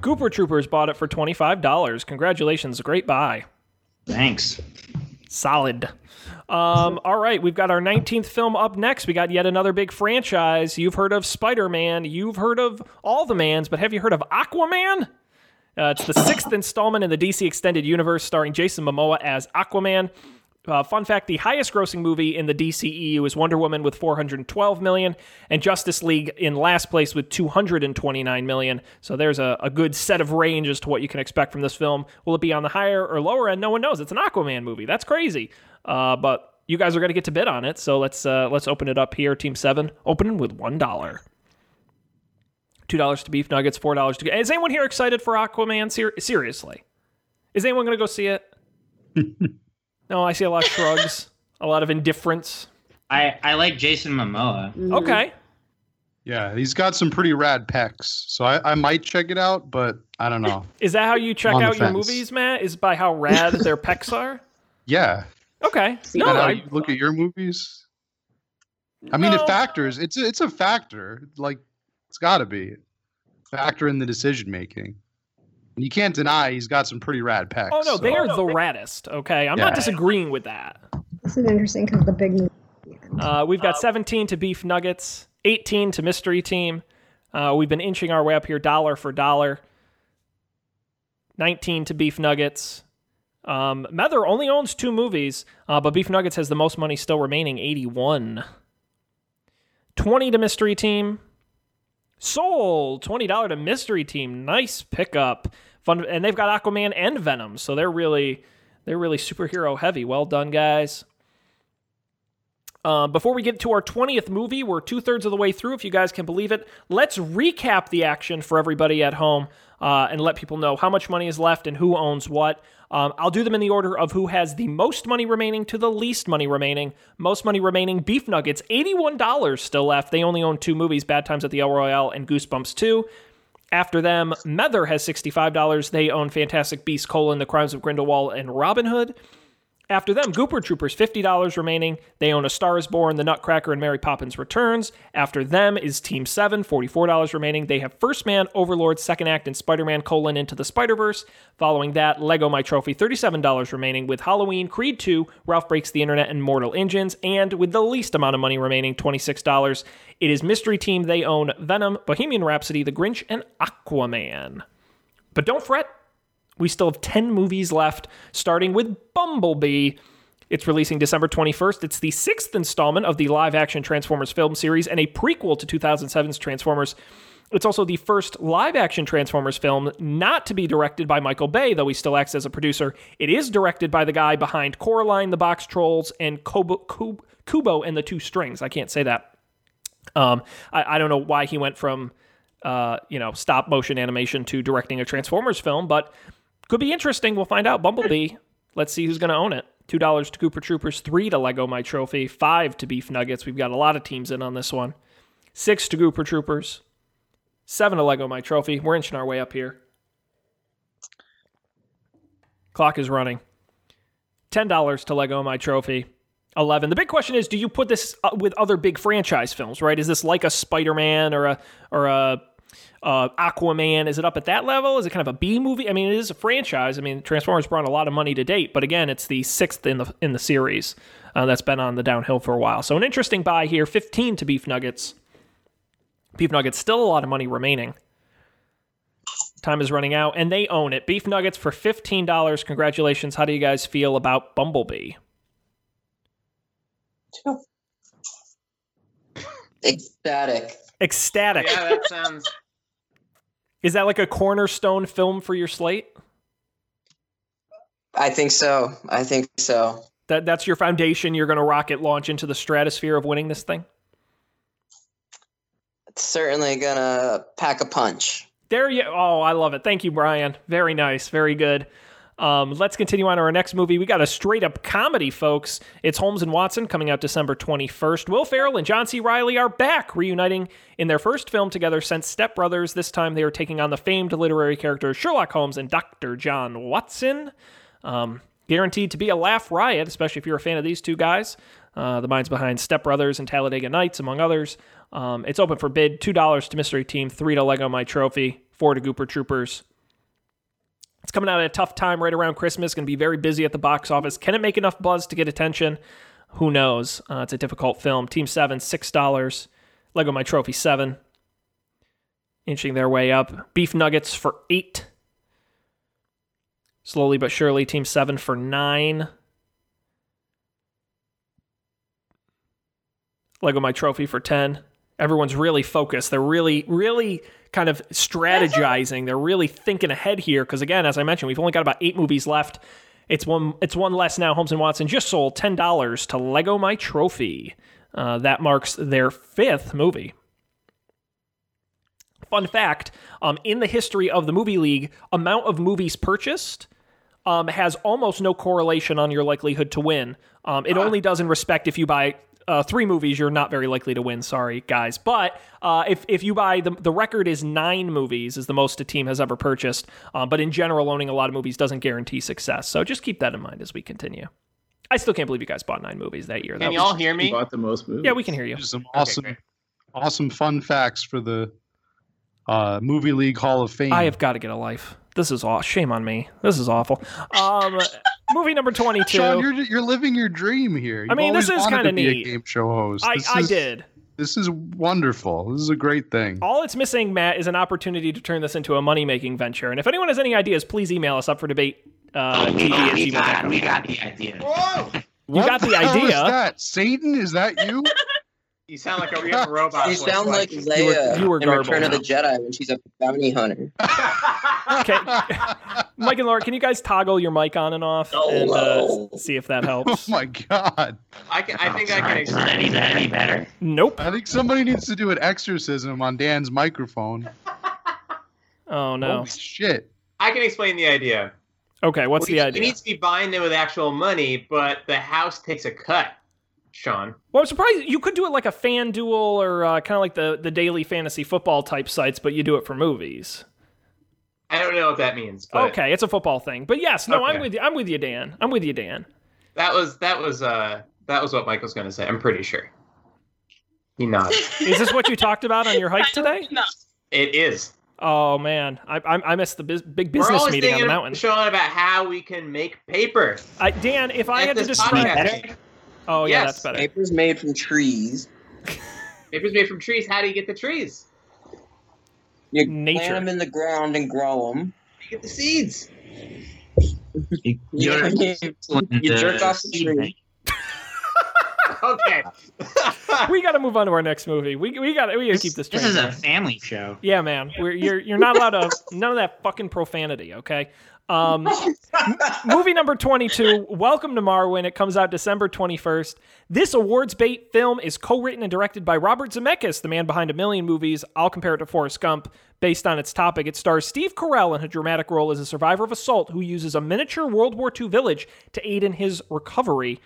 [SPEAKER 1] Gooper Troopers bought it for $25. Congratulations. Great buy.
[SPEAKER 6] Thanks.
[SPEAKER 1] Solid. Um, (laughs) all right, we've got our 19th film up next. We got yet another big franchise. You've heard of Spider Man, you've heard of all the Mans, but have you heard of Aquaman? Uh, it's the sixth (laughs) installment in the DC Extended Universe starring Jason Momoa as Aquaman. Uh, fun fact: the highest-grossing movie in the DCEU is Wonder Woman with 412 million, and Justice League in last place with 229 million. So there's a, a good set of range as to what you can expect from this film. Will it be on the higher or lower end? No one knows. It's an Aquaman movie. That's crazy. Uh, but you guys are going to get to bid on it, so let's uh, let's open it up here. Team Seven, opening with one dollar. Two dollars to beef nuggets, four dollars to. Is anyone here excited for Aquaman? Ser- seriously, is anyone going to go see it? (laughs) no, I see a lot of shrugs, a lot of indifference.
[SPEAKER 6] I, I like Jason Momoa. Mm-hmm.
[SPEAKER 1] Okay,
[SPEAKER 2] yeah, he's got some pretty rad pecs. So I, I might check it out, but I don't know.
[SPEAKER 1] is that how you check
[SPEAKER 2] On the
[SPEAKER 1] out your
[SPEAKER 2] fence.
[SPEAKER 1] movies, Matt? Is by how rad their pecs are? (laughs)
[SPEAKER 2] Yeah.
[SPEAKER 1] Okay,
[SPEAKER 2] Is
[SPEAKER 1] no,
[SPEAKER 2] that how
[SPEAKER 1] I,
[SPEAKER 2] you look at your movies? I mean,
[SPEAKER 1] No.
[SPEAKER 2] it factors. It's a, it's a factor. Like it's got to be factor in the decision making. And you can't deny he's got some pretty rad pecs.
[SPEAKER 1] oh no,
[SPEAKER 2] so-
[SPEAKER 1] they are the raddest. Okay, I'm not disagreeing with that.
[SPEAKER 12] This is interesting because the big movie.
[SPEAKER 1] Uh, we've got 17 to beef nuggets, 18 to mystery team. Uh, we've been inching our way up here, dollar for dollar. 19 to beef nuggets. Um, Mether only owns two movies, uh, but Beef Nuggets has the most money still remaining, 81. 20 to mystery team. Sold $20 to mystery team. Nice pickup. Fun and they've got Aquaman and Venom, so they're really they're really superhero heavy. Well done, guys. Uh, before we get to our 20th movie, we're two thirds of the way through, if you guys can believe it. Let's recap the action for everybody at home uh, and let people know how much money is left and who owns what. Um, I'll do them in the order of who has the most money remaining to the least money remaining. Most money remaining, Beef Nuggets, $81 still left. They only own two movies Bad Times at the El Royale and Goosebumps 2. After them, Mether has $65. They own Fantastic Beasts, colon, The Crimes of Grindelwald, and Robin Hood. After them, Gooper Troopers, $50 remaining. They own A Star is Born, The Nutcracker, and Mary Poppins Returns. After them is Team 7, $44 remaining. They have First Man, Overlord, Second Act, and Spider Man colon Into the Spider Verse. Following that, Lego My Trophy, $37 remaining, with Halloween, Creed 2, Ralph Breaks the Internet, and Mortal Engines. And with the least amount of money remaining, $26, it is Mystery Team. They own Venom, Bohemian Rhapsody, The Grinch, and Aquaman. But don't fret, we still have 10 movies left, starting with Bumblebee. It's releasing December 21st. It's the sixth installment of the live action Transformers film series and a prequel to 2007's Transformers. It's also the first live action Transformers film not to be directed by Michael Bay, though he still acts as a producer. It is directed by the guy behind Coraline, The Boxtrolls, and Kubo, Kubo and the Two Strings. I can't say that. Um, I, I don't know why he went from uh, you know stop motion animation to directing a Transformers film, but could be interesting. We'll find out. Bumblebee. Let's see who's going to own it. Two dollars to Gooper Troopers, three to Lego My Trophy, five to Beef Nuggets. We've got a lot of teams in on this one. Six to Gooper Troopers, seven to Lego My Trophy. We're inching our way up here. Clock is running. Ten dollars to Lego My Trophy. 11. The big question is do you put this uh, with other big franchise films, right? Is this like a Spider-Man or a or a uh, Aquaman? Is it up at that level? Is it kind of a B movie? I mean, it is a franchise. I mean, Transformers brought a lot of money to date, but again, it's the sixth in the in the series uh, that's been on the downhill for a while. So an interesting buy here. 15 to Beef Nuggets. Beef Nuggets still a lot of money remaining. Time is running out, and they own it. Beef Nuggets for fifteen dollars. Congratulations. How do you guys feel about Bumblebee?
[SPEAKER 8] Ecstatic.
[SPEAKER 1] Ecstatic.
[SPEAKER 3] Yeah, that sounds.
[SPEAKER 1] Is that like a cornerstone film for your slate?
[SPEAKER 8] I think so. I think so.
[SPEAKER 1] That that's your foundation. You're going to rocket launch into the stratosphere of winning this thing.
[SPEAKER 8] It's certainly gonna pack a punch.
[SPEAKER 1] There you. Oh, I love it. Thank you, Brian. Very nice. Very good. Um, let's continue on to our next movie. We got a straight up comedy, folks. It's Holmes and Watson coming out December 21st. Will Ferrell and John C. Reilly are back, reuniting in their first film together since Step Brothers. This time they are taking on the famed literary characters Sherlock Holmes and Dr. John Watson. Um, guaranteed to be a laugh riot, especially if you're a fan of these two guys. Uh, the minds behind Step Brothers and Talladega Nights, among others. Um, it's open for bid $2 to Mystery Team, 3 to Lego My Trophy, 4 to Gooper Troopers. It's coming out at a tough time right around Christmas. Going to be very busy at the box office. Can it make enough buzz to get attention? Who knows? Uh, it's a difficult film. Team Seven, six dollars. Lego My Trophy, seven. Inching their way up. Beef Nuggets for eight. Slowly but surely, Team Seven for nine. Lego My Trophy for ten. Everyone's really focused. They're really, really kind of strategizing. They're really thinking ahead here because again, as I mentioned, we've only got about eight movies left. It's one. It's one less now. Holmes and Watson just sold ten dollars to Lego My Trophy. Uh, that marks their fifth movie. Fun fact: um, in the history of the movie league, amount of movies purchased um, has almost no correlation on your likelihood to win. Um, it only does in respect if you buy uh, three movies, you're not very likely to win. Sorry, guys. But uh, if if you buy the the record is nine movies is the most a team has ever purchased. Um, but in general, owning a lot of movies doesn't guarantee success. So just keep that in mind as we continue. I still can't believe you guys bought nine movies that year.
[SPEAKER 3] Can
[SPEAKER 1] That
[SPEAKER 3] y'all
[SPEAKER 1] was-
[SPEAKER 3] hear me?
[SPEAKER 5] Bought the most movies.
[SPEAKER 1] Yeah, we can hear you.
[SPEAKER 2] Some awesome, awesome fun facts for the uh, Movie League Hall of Fame.
[SPEAKER 1] I have got to get a life. This is aw- shame on me. This is awful. Um, movie number twenty-two.
[SPEAKER 2] Sean, you're you're living your dream here.
[SPEAKER 1] I mean, this is kinda neat.
[SPEAKER 2] A game show host.
[SPEAKER 1] I-
[SPEAKER 2] This
[SPEAKER 1] I
[SPEAKER 2] is-
[SPEAKER 1] did.
[SPEAKER 2] This is wonderful. This is a great thing.
[SPEAKER 1] All it's missing, Matt, is an opportunity to turn this into a money-making venture. And if anyone has any ideas, please email us up for debate. Uh, TV at
[SPEAKER 6] we, got,
[SPEAKER 1] gmail.com.
[SPEAKER 6] we got the idea.
[SPEAKER 1] You got the
[SPEAKER 2] hell
[SPEAKER 1] idea.
[SPEAKER 2] Is that Satan? Is that you? (laughs)
[SPEAKER 3] You sound like a real (laughs) robot.
[SPEAKER 8] You sound like
[SPEAKER 3] Mike.
[SPEAKER 8] Leia
[SPEAKER 1] you were
[SPEAKER 8] in Return of the Jedi when she's a bounty hunter. (laughs)
[SPEAKER 1] Okay, Mike and Laura, can you guys toggle your mic on and off and uh, see if that helps? (laughs)
[SPEAKER 2] Oh my god.
[SPEAKER 3] I, can, I think I can explain.
[SPEAKER 6] any better.
[SPEAKER 1] Nope.
[SPEAKER 2] I think somebody needs to do an exorcism on Dan's microphone.
[SPEAKER 1] Oh no.
[SPEAKER 2] Holy shit.
[SPEAKER 3] I can explain the idea.
[SPEAKER 1] Okay, what's the
[SPEAKER 3] He
[SPEAKER 1] idea?
[SPEAKER 3] He needs to be buying them with actual money, but the house takes a cut. Sean.
[SPEAKER 1] Well, I'm surprised you could do it like a fan duel or uh, kind of like the the daily fantasy football type sites, but you do it for movies.
[SPEAKER 3] I don't know what that means. But
[SPEAKER 1] Okay, it's a football thing, but yes, no, I'm with you. I'm with you, Dan. I'm with you, Dan.
[SPEAKER 3] That was that was uh that was what Mike was going to say. I'm pretty sure. He nodded.
[SPEAKER 1] Is this what you talked about on your hike (laughs) today?
[SPEAKER 9] No.
[SPEAKER 3] it is.
[SPEAKER 1] Oh man, I I, I missed the bus- big business meeting on the
[SPEAKER 3] thinking,
[SPEAKER 1] mountain.
[SPEAKER 3] Sean, about how we can make paper.
[SPEAKER 1] I, Dan, if I
[SPEAKER 3] At
[SPEAKER 1] had to describe,
[SPEAKER 3] podcast.
[SPEAKER 1] Oh yeah,
[SPEAKER 3] Yes.
[SPEAKER 1] that's better.
[SPEAKER 8] Paper's made from trees. (laughs)
[SPEAKER 3] Paper's made from trees. How do you get the trees?
[SPEAKER 8] You
[SPEAKER 1] Nature.
[SPEAKER 8] plant them in the ground and grow them.
[SPEAKER 3] You get the seeds.
[SPEAKER 6] You,
[SPEAKER 8] You,
[SPEAKER 6] go to-
[SPEAKER 8] you jerk off (laughs) the tree. (laughs)
[SPEAKER 3] Okay.
[SPEAKER 1] we got to move on to our next movie. We we got we got to keep this.
[SPEAKER 6] This
[SPEAKER 1] train
[SPEAKER 6] is a family show.
[SPEAKER 1] Yeah, man. We're, you're you're not allowed to none of that fucking profanity, okay? Um, movie number 22, Welcome to Marwen. It comes out December 21st. This awards bait film is co-written and directed by Robert Zemeckis, the man behind a million movies. I'll compare it to Forrest Gump based on its topic. It stars Steve Carell in a dramatic role as a survivor of assault who uses a miniature World War II village to aid in his recovery.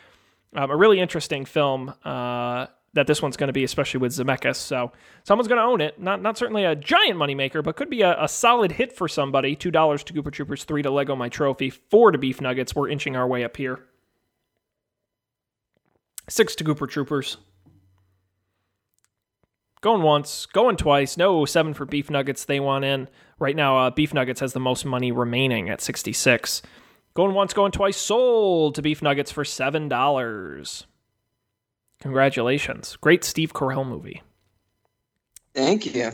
[SPEAKER 1] Um, a really interesting film uh, that this one's going to be, especially with Zemeckis. So someone's going to own it. Not not certainly a giant moneymaker, but could be a, a solid hit for somebody. Two dollars to Gooper Troopers, three to Lego My Trophy, four to Beef Nuggets. We're inching our way up here. Six to Gooper Troopers. Going once, going twice. No, seven for Beef Nuggets. They want in. Right now, uh, Beef Nuggets has the most money remaining at 66. Going once, going twice, sold to Beef Nuggets for $7. Congratulations. Great Steve Carell movie.
[SPEAKER 8] Thank you.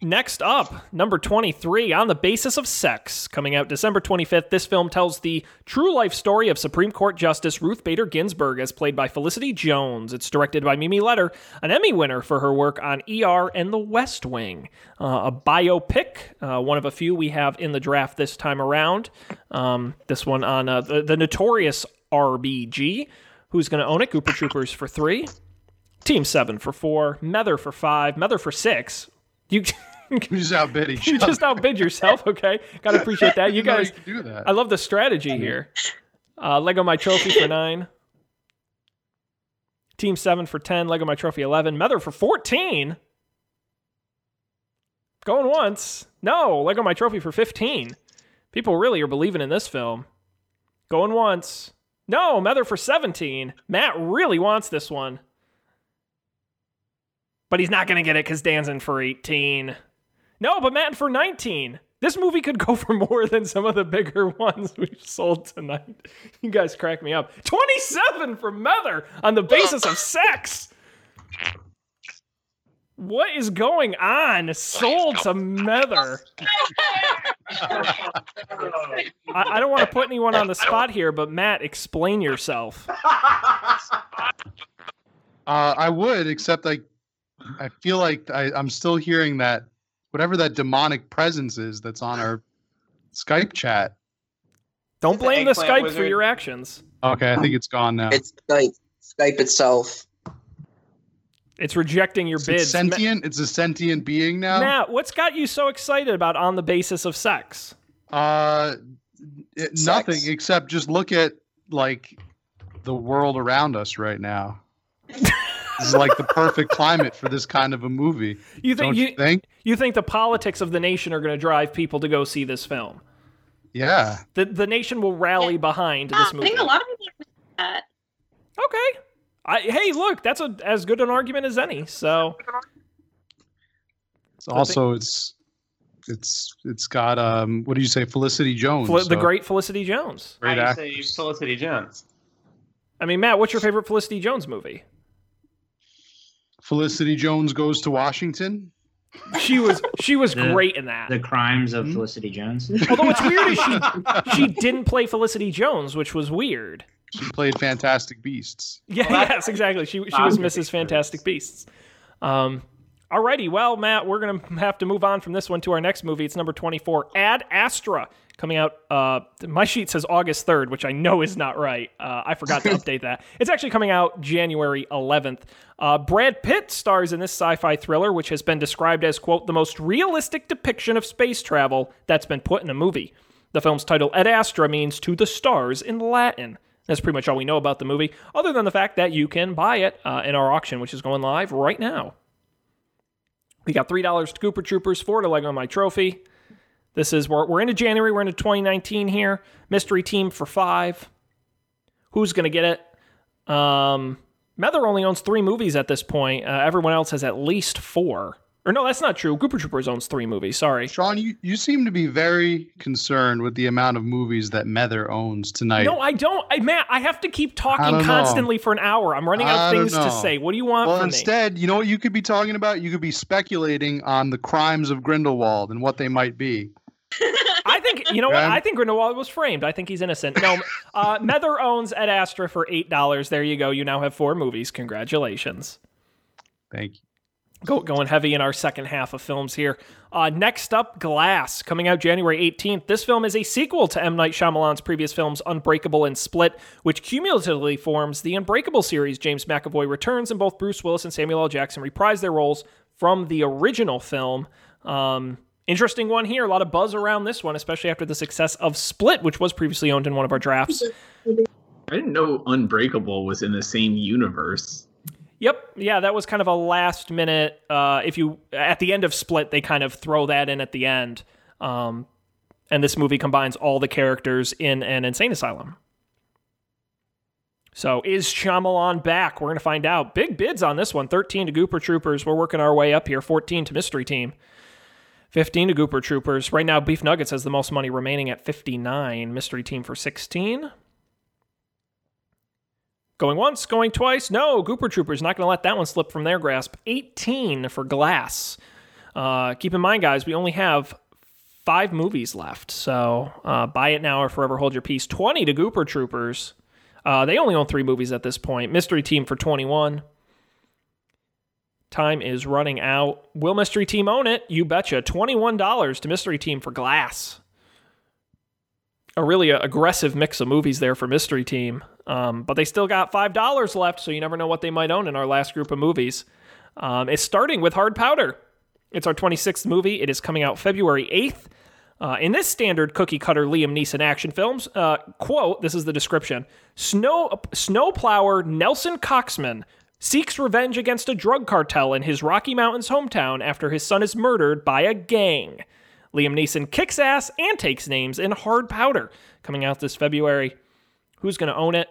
[SPEAKER 1] Next up, number 23, On the Basis of Sex, coming out December 25th. This film tells the true life story of Supreme Court Justice Ruth Bader Ginsburg, as played by Felicity Jones. It's directed by Mimi Leder, an Emmy winner for her work on ER and The West Wing. Uh, a biopic, uh, one of a few we have in the draft this time around. Um, this one on uh, the, the notorious RBG. Who's going to own it? Gooper (laughs) Troopers for three. Team seven for four. Mether for five. Mether for six. You. (laughs)
[SPEAKER 2] You just outbid each
[SPEAKER 1] you
[SPEAKER 2] other.
[SPEAKER 1] just outbid yourself. (laughs) Okay, gotta appreciate that. You
[SPEAKER 2] didn't
[SPEAKER 1] guys,
[SPEAKER 2] you could do that.
[SPEAKER 1] I love the strategy here. Uh, Lego My Trophy for nine. Team seven for ten. Lego My Trophy eleven. Mether for fourteen. Going once. No, Lego My Trophy for fifteen. People really are believing in this film. Going once. No, Mether for seventeen. Matt really wants this one. But he's not going to get it because Dan's in for 18. No, but Matt for 19. This movie could go for (laughs) more than some of the bigger (laughs) ones we've sold tonight. (laughs) You guys crack me up. 27 for Mether on the basis of sex. What is going on? Sold to Mether. I, I don't want to put anyone on the spot here, but Matt, explain yourself. (laughs)
[SPEAKER 2] Uh, I would, except I, I feel like I, I'm still hearing that whatever that demonic presence is that's on our Skype chat.
[SPEAKER 1] Don't blame the
[SPEAKER 3] eggplant
[SPEAKER 1] Skype for your actions.
[SPEAKER 2] Okay, I think it's gone now.
[SPEAKER 8] It's Skype. Skype itself.
[SPEAKER 1] It's rejecting your
[SPEAKER 2] It's
[SPEAKER 1] bids. Ma-
[SPEAKER 2] sentient. It's a sentient being now.
[SPEAKER 1] Matt, what's got you so excited about on the basis of sex?
[SPEAKER 2] Uh, it-
[SPEAKER 8] Sex.
[SPEAKER 2] nothing except just look at like the world around us right now. (laughs) this is like the perfect climate for this kind of a movie.
[SPEAKER 1] You think
[SPEAKER 2] Don't
[SPEAKER 1] you,
[SPEAKER 2] you think?
[SPEAKER 1] you think the politics of the nation are going to drive people to go see this film?
[SPEAKER 2] Yeah.
[SPEAKER 1] The the nation will rally behind
[SPEAKER 9] Yeah,
[SPEAKER 1] this movie.
[SPEAKER 9] I think a lot of people are that.
[SPEAKER 1] Okay. I, hey, look, that's a as good an argument as any. So
[SPEAKER 2] It's also it's it's it's got um what do you say Felicity Jones
[SPEAKER 1] Fel- the great Felicity Jones.
[SPEAKER 2] great
[SPEAKER 3] How
[SPEAKER 2] act-
[SPEAKER 3] say Felicity Jones?
[SPEAKER 1] I mean, Matt, what's your favorite Felicity Jones movie?
[SPEAKER 2] Felicity Jones goes to Washington.
[SPEAKER 1] She was she was (laughs)
[SPEAKER 6] The-
[SPEAKER 1] great in that.
[SPEAKER 6] The crimes
[SPEAKER 1] Hmm?
[SPEAKER 6] of Felicity Jones.
[SPEAKER 1] Although it's weird is she (laughs) she didn't play Felicity Jones, which was weird.
[SPEAKER 2] She played Fantastic Beasts. (laughs)
[SPEAKER 1] Yeah,
[SPEAKER 3] Well, that's-
[SPEAKER 1] yes, exactly. She she was Mrs. Fantastic Beasts. Um, alrighty, well, Matt, we're gonna have to move on from this one to our next movie. It's number twenty-four, Ad Astra, coming out. Uh, my sheet says August third, which I know is not right. Uh, I forgot to (laughs) update that. It's actually coming out January eleventh. Uh, Brad Pitt stars in this sci-fi thriller, which has been described as quote the most realistic depiction of space travel that's been put in a movie. The film's title, Ad Astra, means to the stars in Latin. That's pretty much all we know about the movie, other than the fact that you can buy it uh, in our auction, which is going live right now. We got three dollars to Gooper Troopers, four to Lego My Trophy. This is we're, we're into January, we're into 2019 here. Mystery Team for five. Who's gonna get it? Um, Mether only owns three movies at this point. Uh, everyone else has at least four. Or no, that's not true. Gooper Troopers owns three movies. Sorry.
[SPEAKER 2] Sean, you, you seem to be very concerned with the amount of movies that Mether owns tonight.
[SPEAKER 1] No, I don't. I, Matt, I have to keep talking
[SPEAKER 2] don't know.
[SPEAKER 1] constantly for an hour. I'm running out of things to say. What do you want
[SPEAKER 2] well,
[SPEAKER 1] from me?
[SPEAKER 2] instead, you know what you could be talking about? You could be speculating on the crimes of Grindelwald and what they might be. (laughs)
[SPEAKER 1] I think you know what? I think Grindelwald was framed. I think he's innocent. No, uh, (laughs) Mether owns Ad Astra for eight dollars. There you go. You now have four movies. Congratulations.
[SPEAKER 2] Thank you.
[SPEAKER 1] Go, going heavy in our second half of films here. Uh, next up, Glass, coming out January 18th. This film is a sequel to M. Night Shyamalan's previous films, Unbreakable and Split, which cumulatively forms the Unbreakable series. James McAvoy returns, and both Bruce Willis and Samuel L. Jackson reprise their roles from the original film. Um, interesting one here. A lot of buzz around this one, especially after the success of Split, which was previously owned in one of our drafts.
[SPEAKER 5] I didn't know Unbreakable was in the same universe.
[SPEAKER 1] Yep. Yeah, that was kind of a last minute. Uh, if you at the end of Split, they kind of throw that in at the end. Um, and this movie combines all the characters in an insane asylum. So is Shyamalan back? We're gonna find out. Big bids on this one. Thirteen to Gooper Troopers. We're working our way up here. Fourteen to Mystery Team. 15 to Gooper Troopers. Right now, Beef Nuggets has the most money remaining at 59. Mystery Team for 16. Going once, going twice. No, Gooper Troopers not going to let that one slip from their grasp. 18 for Glass. Uh, keep in mind, guys, we only have five movies left. So uh, buy it now or forever hold your peace. 20 to Gooper Troopers. Uh, they only own three movies at this point. Mystery Team for 21. Time is running out. Will Mystery Team own it? You betcha. $21 to Mystery Team for Glass. A really aggressive mix of movies there for Mystery Team. Um, but they still got $5 left, so you never know what they might own in our last group of movies. Um, it's starting with Hard Powder. It's our 26th movie. It is coming out February 8th. Uh, in this standard cookie cutter Liam Neeson action films, uh, quote, this is the description Snow snowplower Nelson Coxman seeks revenge against a drug cartel in his Rocky Mountains hometown after his son is murdered by a gang. Liam Neeson kicks ass and takes names in Hard Powder, coming out this February. Who's going to own it?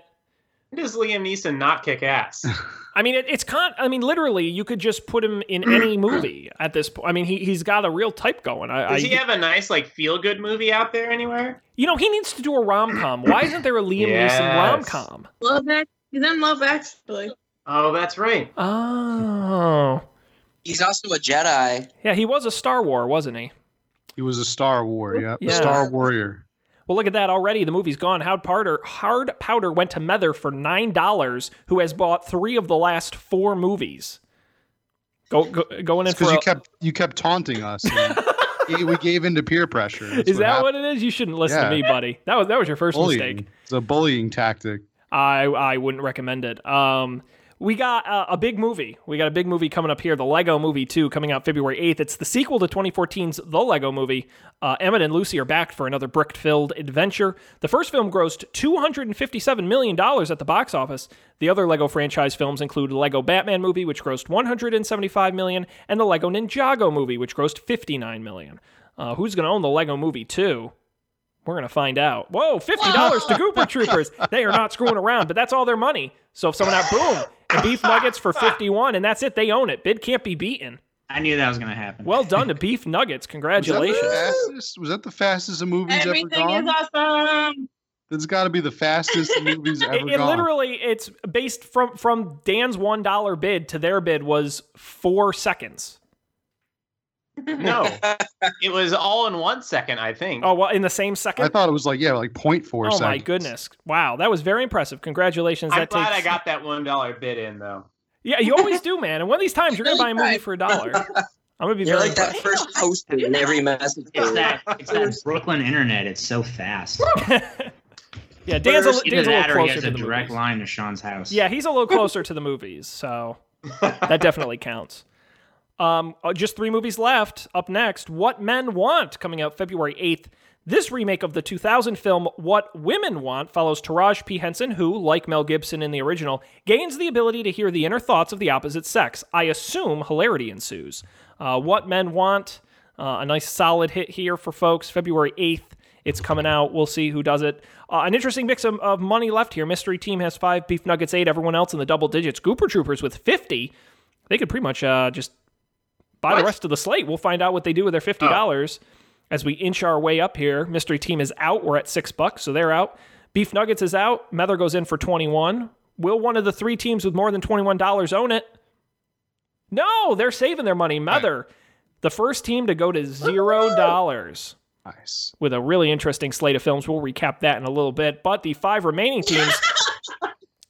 [SPEAKER 3] Does Liam Neeson not kick ass? (laughs)
[SPEAKER 1] I mean, it, it's con. I mean, literally, you could just put him in (clears throat) any movie at this point. I mean, he he's got a real type going. I,
[SPEAKER 3] Does
[SPEAKER 1] I,
[SPEAKER 3] he have a nice like feel good movie out there anywhere?
[SPEAKER 1] you know, he needs to do a rom com. Why isn't there a Liam
[SPEAKER 3] Yes.
[SPEAKER 1] Neeson rom com?
[SPEAKER 9] Love Ac- He's in Love Actually.
[SPEAKER 3] Oh, that's right.
[SPEAKER 1] Oh,
[SPEAKER 8] He's also a Jedi.
[SPEAKER 1] yeah, he was a Star War, wasn't he?
[SPEAKER 2] He was a Star War, yeah,
[SPEAKER 1] Yeah.
[SPEAKER 2] Star Warrior.
[SPEAKER 1] Well, look at that already. The movie's gone. Hard Powder, Hard Powder went to Mether for nine dollars, who has bought three of the last four movies. Go, go going in for
[SPEAKER 2] Because you
[SPEAKER 1] a-
[SPEAKER 2] kept you kept taunting us. (laughs) we gave in to peer pressure. That's
[SPEAKER 1] is that
[SPEAKER 2] happened.
[SPEAKER 1] what it is? You shouldn't listen
[SPEAKER 2] Yeah.
[SPEAKER 1] to me, buddy. That was that was your first
[SPEAKER 2] bullying?
[SPEAKER 1] mistake.
[SPEAKER 2] It's a bullying tactic.
[SPEAKER 1] I I wouldn't recommend it. Um, we got uh, a big movie. We got a big movie coming up here, the Lego Movie 2, coming out February 8th. It's the sequel to 2014's The Lego Movie. Uh, Emmett and Lucy are back for another brick-filled adventure. The first film grossed $257 million at the box office. The other Lego franchise films include Lego Batman movie, which grossed 175 million, and the Lego Ninjago movie, which grossed 59 million. Uh, who's going to own the Lego Movie 2? We're going to find out. Whoa, $50 to (laughs) Gooper Troopers. They are not screwing around, but that's all their money. So if someone out, boom, and beef nuggets for (laughs) 51, and that's it. They own it. Bid can't be beaten.
[SPEAKER 6] I knew that was going to happen.
[SPEAKER 1] Well done to beef nuggets.
[SPEAKER 2] Was that,
[SPEAKER 1] Congratulations.
[SPEAKER 2] the fastest, was that the fastest a movie's ever
[SPEAKER 9] Everything
[SPEAKER 2] gone?
[SPEAKER 9] is awesome.
[SPEAKER 2] That's got to be the fastest a movie's (laughs) ever
[SPEAKER 1] It, it
[SPEAKER 2] gone.
[SPEAKER 1] literally, it's based from from Dan's one dollar bid to their bid was four seconds.
[SPEAKER 3] No, (laughs) it was all in one second. I think.
[SPEAKER 1] Oh well, in the same second.
[SPEAKER 2] I thought it was like yeah, like 0.4
[SPEAKER 1] oh
[SPEAKER 2] seconds.
[SPEAKER 1] my goodness! Wow, that was very impressive. Congratulations.
[SPEAKER 3] I'm
[SPEAKER 1] that
[SPEAKER 3] glad
[SPEAKER 1] takes
[SPEAKER 3] I got that one dollar bid in though.
[SPEAKER 1] Yeah, you always do, man. And one of these times you're gonna buy a movie for a dollar. (laughs) I'm gonna be
[SPEAKER 8] You're
[SPEAKER 1] very
[SPEAKER 8] like that first poster in every message.
[SPEAKER 6] It's
[SPEAKER 8] board.
[SPEAKER 6] that, it's that Brooklyn internet. It's so fast. (laughs)
[SPEAKER 1] Yeah, Dan's a, Dan's a little
[SPEAKER 6] or he
[SPEAKER 1] closer
[SPEAKER 6] has
[SPEAKER 1] to
[SPEAKER 6] a
[SPEAKER 1] the
[SPEAKER 6] direct
[SPEAKER 1] movies.
[SPEAKER 6] line to Sean's house.
[SPEAKER 1] Yeah, he's a little closer to the movies, so that definitely counts. Um, uh, just three movies left. Up next, What Men Want, coming out February 8th. This remake of the 2000 film What Women Want follows Taraji P. Henson, who, like Mel Gibson in the original, gains the ability to hear the inner thoughts of the opposite sex. I assume hilarity ensues. Uh, what Men Want, uh, a nice solid hit here for folks. February 8th. It's coming out. We'll see who does it. Uh, an interesting mix of, of money left here. Mystery Team has five, Beef Nuggets eight, everyone else in the double digits. Gooper Troopers with 50. They could pretty much uh, just buy the rest of the slate. We'll find out what they do with their fifty dollars as we inch our way up here. Mystery Team is out. We're at six bucks, so they're out. Beef Nuggets is out. Mether goes in for twenty one. Will one of the three teams with more than twenty one dollars own it? No, they're saving their money. Mether, the first team to go to zero dollars.
[SPEAKER 2] Nice.
[SPEAKER 1] With a really interesting slate of films. We'll recap that in a little bit. But the five remaining teams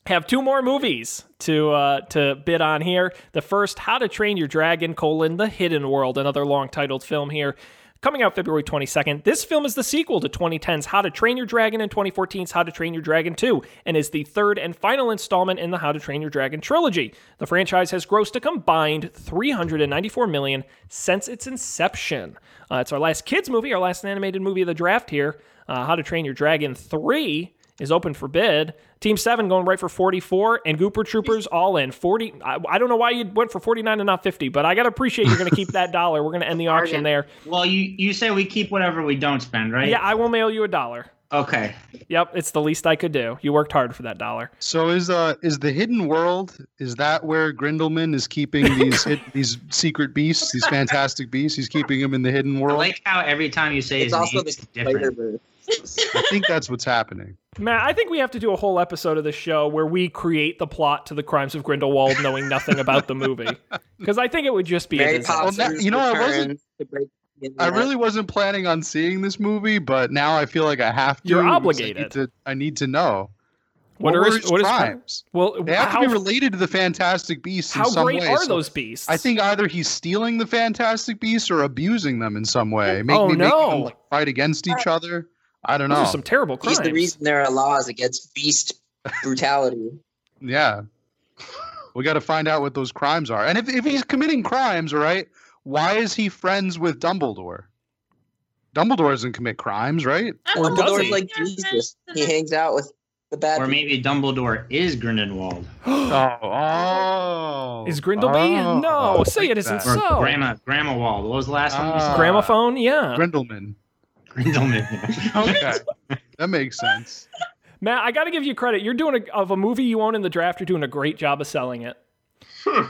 [SPEAKER 1] have two more movies to uh, to bid on here. The first, How to Train Your Dragon: colon, The Hidden World, another long titled film here. Coming out February 22nd. This film is the sequel to 2010's How to Train Your Dragon and 2014's How to Train Your Dragon 2, and is the third and final installment in the How to Train Your Dragon trilogy. The franchise has grossed a combined 394 million since its inception. Uh, it's our last kids movie, our last animated movie of the draft here. Uh, How to Train Your Dragon 3 is open for bid. Team 7 going right for 44, and Gooper Troopers all in. 40. I, I don't know why you went for 49 and not 50, but I got to appreciate you're going to keep that dollar. We're going to end the (laughs) auction there.
[SPEAKER 6] Well, you you say we keep whatever we don't spend, right?
[SPEAKER 1] Yeah, I will mail you a dollar.
[SPEAKER 6] Okay.
[SPEAKER 1] Yep, it's the least I could do. You worked hard for that dollar.
[SPEAKER 2] So is uh is the hidden world is that where Grindelman is keeping these hid, (laughs) these secret beasts, these fantastic beasts? He's keeping them in the hidden
[SPEAKER 6] I
[SPEAKER 2] world.
[SPEAKER 6] like how every time you say
[SPEAKER 8] It's
[SPEAKER 6] his
[SPEAKER 8] also
[SPEAKER 6] name,
[SPEAKER 8] the
[SPEAKER 6] it's different.
[SPEAKER 2] I think that's what's happening.
[SPEAKER 1] Matt, I think we have to do a whole episode of the show where we create the plot to the Crimes of Grindelwald, knowing nothing about the movie. (laughs) Because I think it would just be a
[SPEAKER 8] Mary
[SPEAKER 1] disaster.
[SPEAKER 2] Well, now- you know, I wasn't-
[SPEAKER 8] returns to break the
[SPEAKER 2] I really wasn't planning on seeing this movie, but now I feel like I have to.
[SPEAKER 1] You're
[SPEAKER 2] because I
[SPEAKER 1] obligated.
[SPEAKER 2] need to, I need to know.
[SPEAKER 1] What
[SPEAKER 2] What,
[SPEAKER 1] are
[SPEAKER 2] were
[SPEAKER 1] his-
[SPEAKER 2] his
[SPEAKER 1] what is-
[SPEAKER 2] crimes?
[SPEAKER 1] Well,
[SPEAKER 2] They have
[SPEAKER 1] how,
[SPEAKER 2] to be related to the Fantastic Beasts in
[SPEAKER 1] how great
[SPEAKER 2] way.
[SPEAKER 1] are
[SPEAKER 2] so
[SPEAKER 1] those beasts?
[SPEAKER 2] I think either he's stealing the Fantastic Beasts or abusing them in some way. Make,
[SPEAKER 1] Oh,
[SPEAKER 2] me- making
[SPEAKER 1] no.
[SPEAKER 2] them like, fight against each uh, other. I don't
[SPEAKER 1] those
[SPEAKER 2] know.
[SPEAKER 1] are some terrible crimes.
[SPEAKER 8] He's the reason there are laws against beast (laughs) brutality.
[SPEAKER 2] Yeah. (laughs) We got to find out what those crimes are. And if, if he's committing crimes, all right, why is he friends with Dumbledore? Dumbledore doesn't commit crimes, right?
[SPEAKER 1] Or
[SPEAKER 8] Dumbledore's
[SPEAKER 1] he?
[SPEAKER 8] like Jesus. He hangs out with the bad
[SPEAKER 6] Or maybe Dumbledore is Grindelwald. (gasps)
[SPEAKER 2] Oh, oh.
[SPEAKER 1] Is Grindelby?
[SPEAKER 2] Oh,
[SPEAKER 1] no,
[SPEAKER 2] I
[SPEAKER 1] say it isn't
[SPEAKER 2] that.
[SPEAKER 6] Or
[SPEAKER 1] so.
[SPEAKER 6] Grandma Grandma Wald. What was the last one you
[SPEAKER 2] Ah.
[SPEAKER 6] said?
[SPEAKER 1] Gramophone? Yeah.
[SPEAKER 2] Grindelman.
[SPEAKER 6] Grindelman. (laughs)
[SPEAKER 2] Okay. that makes sense.
[SPEAKER 1] Matt, I got to give you credit. You're doing a, of a movie you own in the draft. You're doing a great job of selling it.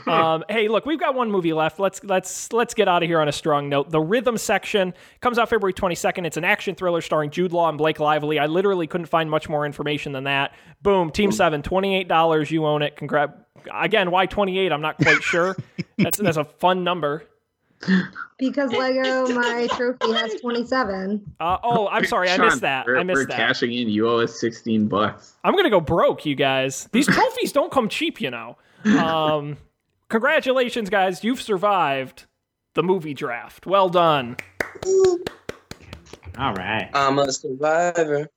[SPEAKER 1] Um, hey, look, we've got one movie left. Let's let's let's get out of here on a strong note. The Rhythm section comes out February 22nd. It's an action thriller starring Jude Law and Blake Lively. I literally couldn't find much more information than that. Boom, Team Seven, twenty-eight dollars. You own it. Congrats. Again, why 28? I'm not quite sure. (laughs) that's that's a fun number.
[SPEAKER 12] Because Lego, my trophy has (laughs) 27.
[SPEAKER 1] Uh, oh, I'm sorry, I missed that. I missed
[SPEAKER 5] we're
[SPEAKER 1] that.
[SPEAKER 5] cashing in. You owe us sixteen bucks.
[SPEAKER 1] I'm gonna go broke, you guys. These trophies don't come cheap, you know. (laughs) Um, congratulations, guys! You've survived the movie draft. Well done.
[SPEAKER 6] All right.
[SPEAKER 8] I'm a survivor.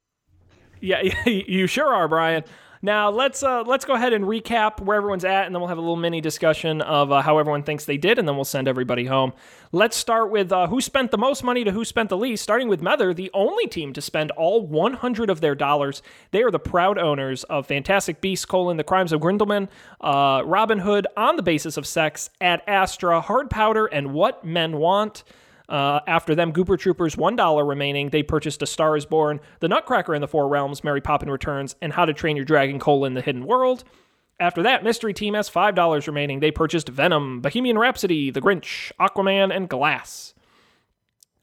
[SPEAKER 1] Yeah, (laughs) you sure are, Brian. Now let's uh, let's go ahead and recap where everyone's at, and then we'll have a little mini discussion of uh, how everyone thinks they did, and then we'll send everybody home. Let's start with uh, who spent the most money to who spent the least. Starting with Mether, the only team to spend all 100 of their dollars. They are the proud owners of Fantastic Beasts: colon, The Crimes of Grindelman, uh, Robin Hood, On the Basis of Sex, Ad Astra, Hard Powder, and What Men Want. Uh, after them, Gooper Troopers, $1 remaining. They purchased A Star is Born, The Nutcracker in the Four Realms, Mary Poppin Returns, and How to Train Your Dragon, colon, The Hidden World. After that, Mystery Team has $5 remaining. They purchased Venom, Bohemian Rhapsody, The Grinch, Aquaman, and Glass.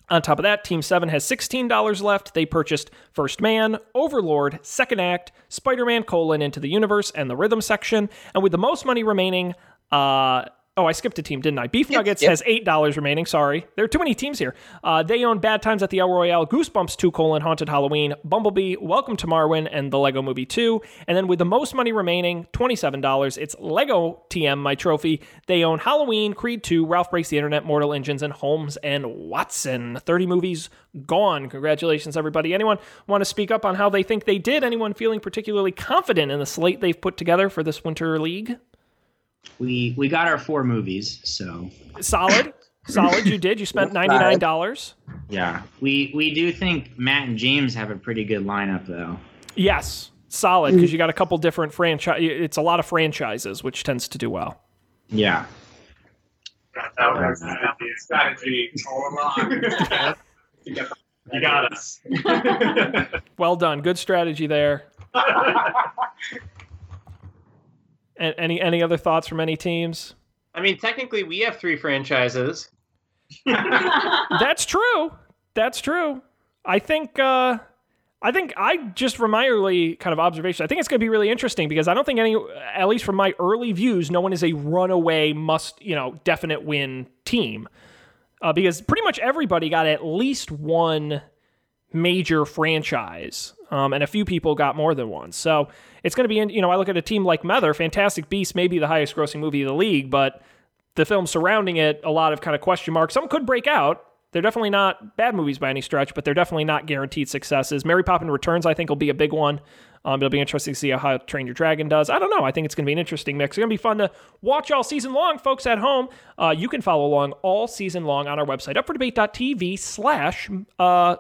[SPEAKER 1] On top of that, Team 7 has $16 left. They purchased First Man, Overlord, Second Act, Spider Man colon Into the Universe, and the Rhythm section. And with the most money remaining, uh, Oh, I skipped a team, didn't I? Beef Nuggets
[SPEAKER 8] yep.
[SPEAKER 1] has eight dollars remaining. Sorry, there are too many teams here. Uh, they own Bad Times at the El Royale, Goosebumps Two: colon, Haunted Halloween, Bumblebee, Welcome to Marwen, and the Lego Movie Two. And then with the most money remaining, twenty-seven dollars, it's Lego TM, my trophy. They own Halloween, Creed Two, Ralph Breaks the Internet, Mortal Engines, and Holmes and Watson. Thirty movies gone. Congratulations, everybody. Anyone want to speak up on how they think they did? Anyone feeling particularly confident in the slate they've put together for this winter league?
[SPEAKER 6] We we got our four movies, so
[SPEAKER 1] solid. Solid, you did. You spent ninety nine dollars.
[SPEAKER 6] Yeah, we we do think Matt and James have a pretty good lineup, though.
[SPEAKER 1] Yes, solid because you got a couple different franchise. It's a lot of franchises, which tends to do well.
[SPEAKER 6] Yeah.
[SPEAKER 10] That was the strategy all along. you got us.
[SPEAKER 1] well done. Good strategy there. (laughs) And any any other thoughts from any teams?
[SPEAKER 3] I mean, technically, we have three franchises. (laughs)
[SPEAKER 1] That's true. That's true. I think. Uh, I think I just from my early kind of observation, I think it's going to be really interesting because I don't think any, at least from my early views, no one is a runaway must, you know, definite win team. Uh, because pretty much everybody got at least one major franchise, um, and a few people got more than one. So it's going to be, in, you know, I look at a team like Mether, Fantastic Beasts may be the highest grossing movie of the league, but the film surrounding it, a lot of kind of question marks. Some could break out. They're definitely not bad movies by any stretch, but they're definitely not guaranteed successes. Mary Poppins Returns, I think, will be a big one. Um, it'll be interesting to see how, how Train Your Dragon does. I don't know. I think it's going to be an interesting mix. It's going to be fun to watch all season long, folks at home. Uh, you can follow along all season long on our website, upfordebate.tv slash uh,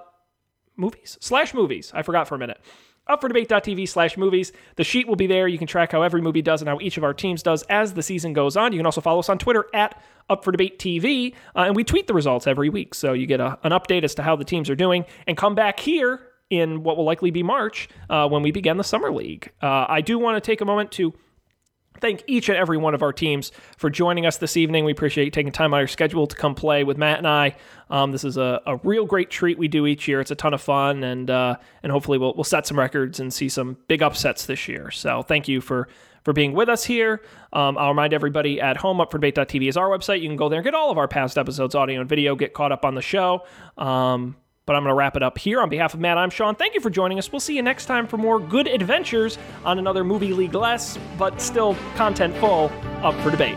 [SPEAKER 1] movies. Slash movies. I forgot for a minute upfordebate.tv slash movies. The sheet will be there. You can track how every movie does and how each of our teams does as the season goes on. You can also follow us on Twitter at up for upfordebatetv, uh, and we tweet the results every week. So you get a, an update as to how the teams are doing and come back here in what will likely be March uh, when we begin the Summer League. Uh, I do want to take a moment to thank each and every one of our teams for joining us this evening. We appreciate taking time out of your schedule to come play with Matt and I. Um, this is a, a real great treat we do each year. It's a ton of fun, and uh, and hopefully we'll we'll set some records and see some big upsets this year. So thank you for for being with us here. Um, I'll remind everybody at home, upfordebate.tv is our website. You can go there and get all of our past episodes, audio and video, get caught up on the show. Um, but I'm going to wrap it up here. On behalf of Matt, I'm Sean. Thank you for joining us. We'll see you next time for more good adventures on another movie league less, but still content full, up for debate.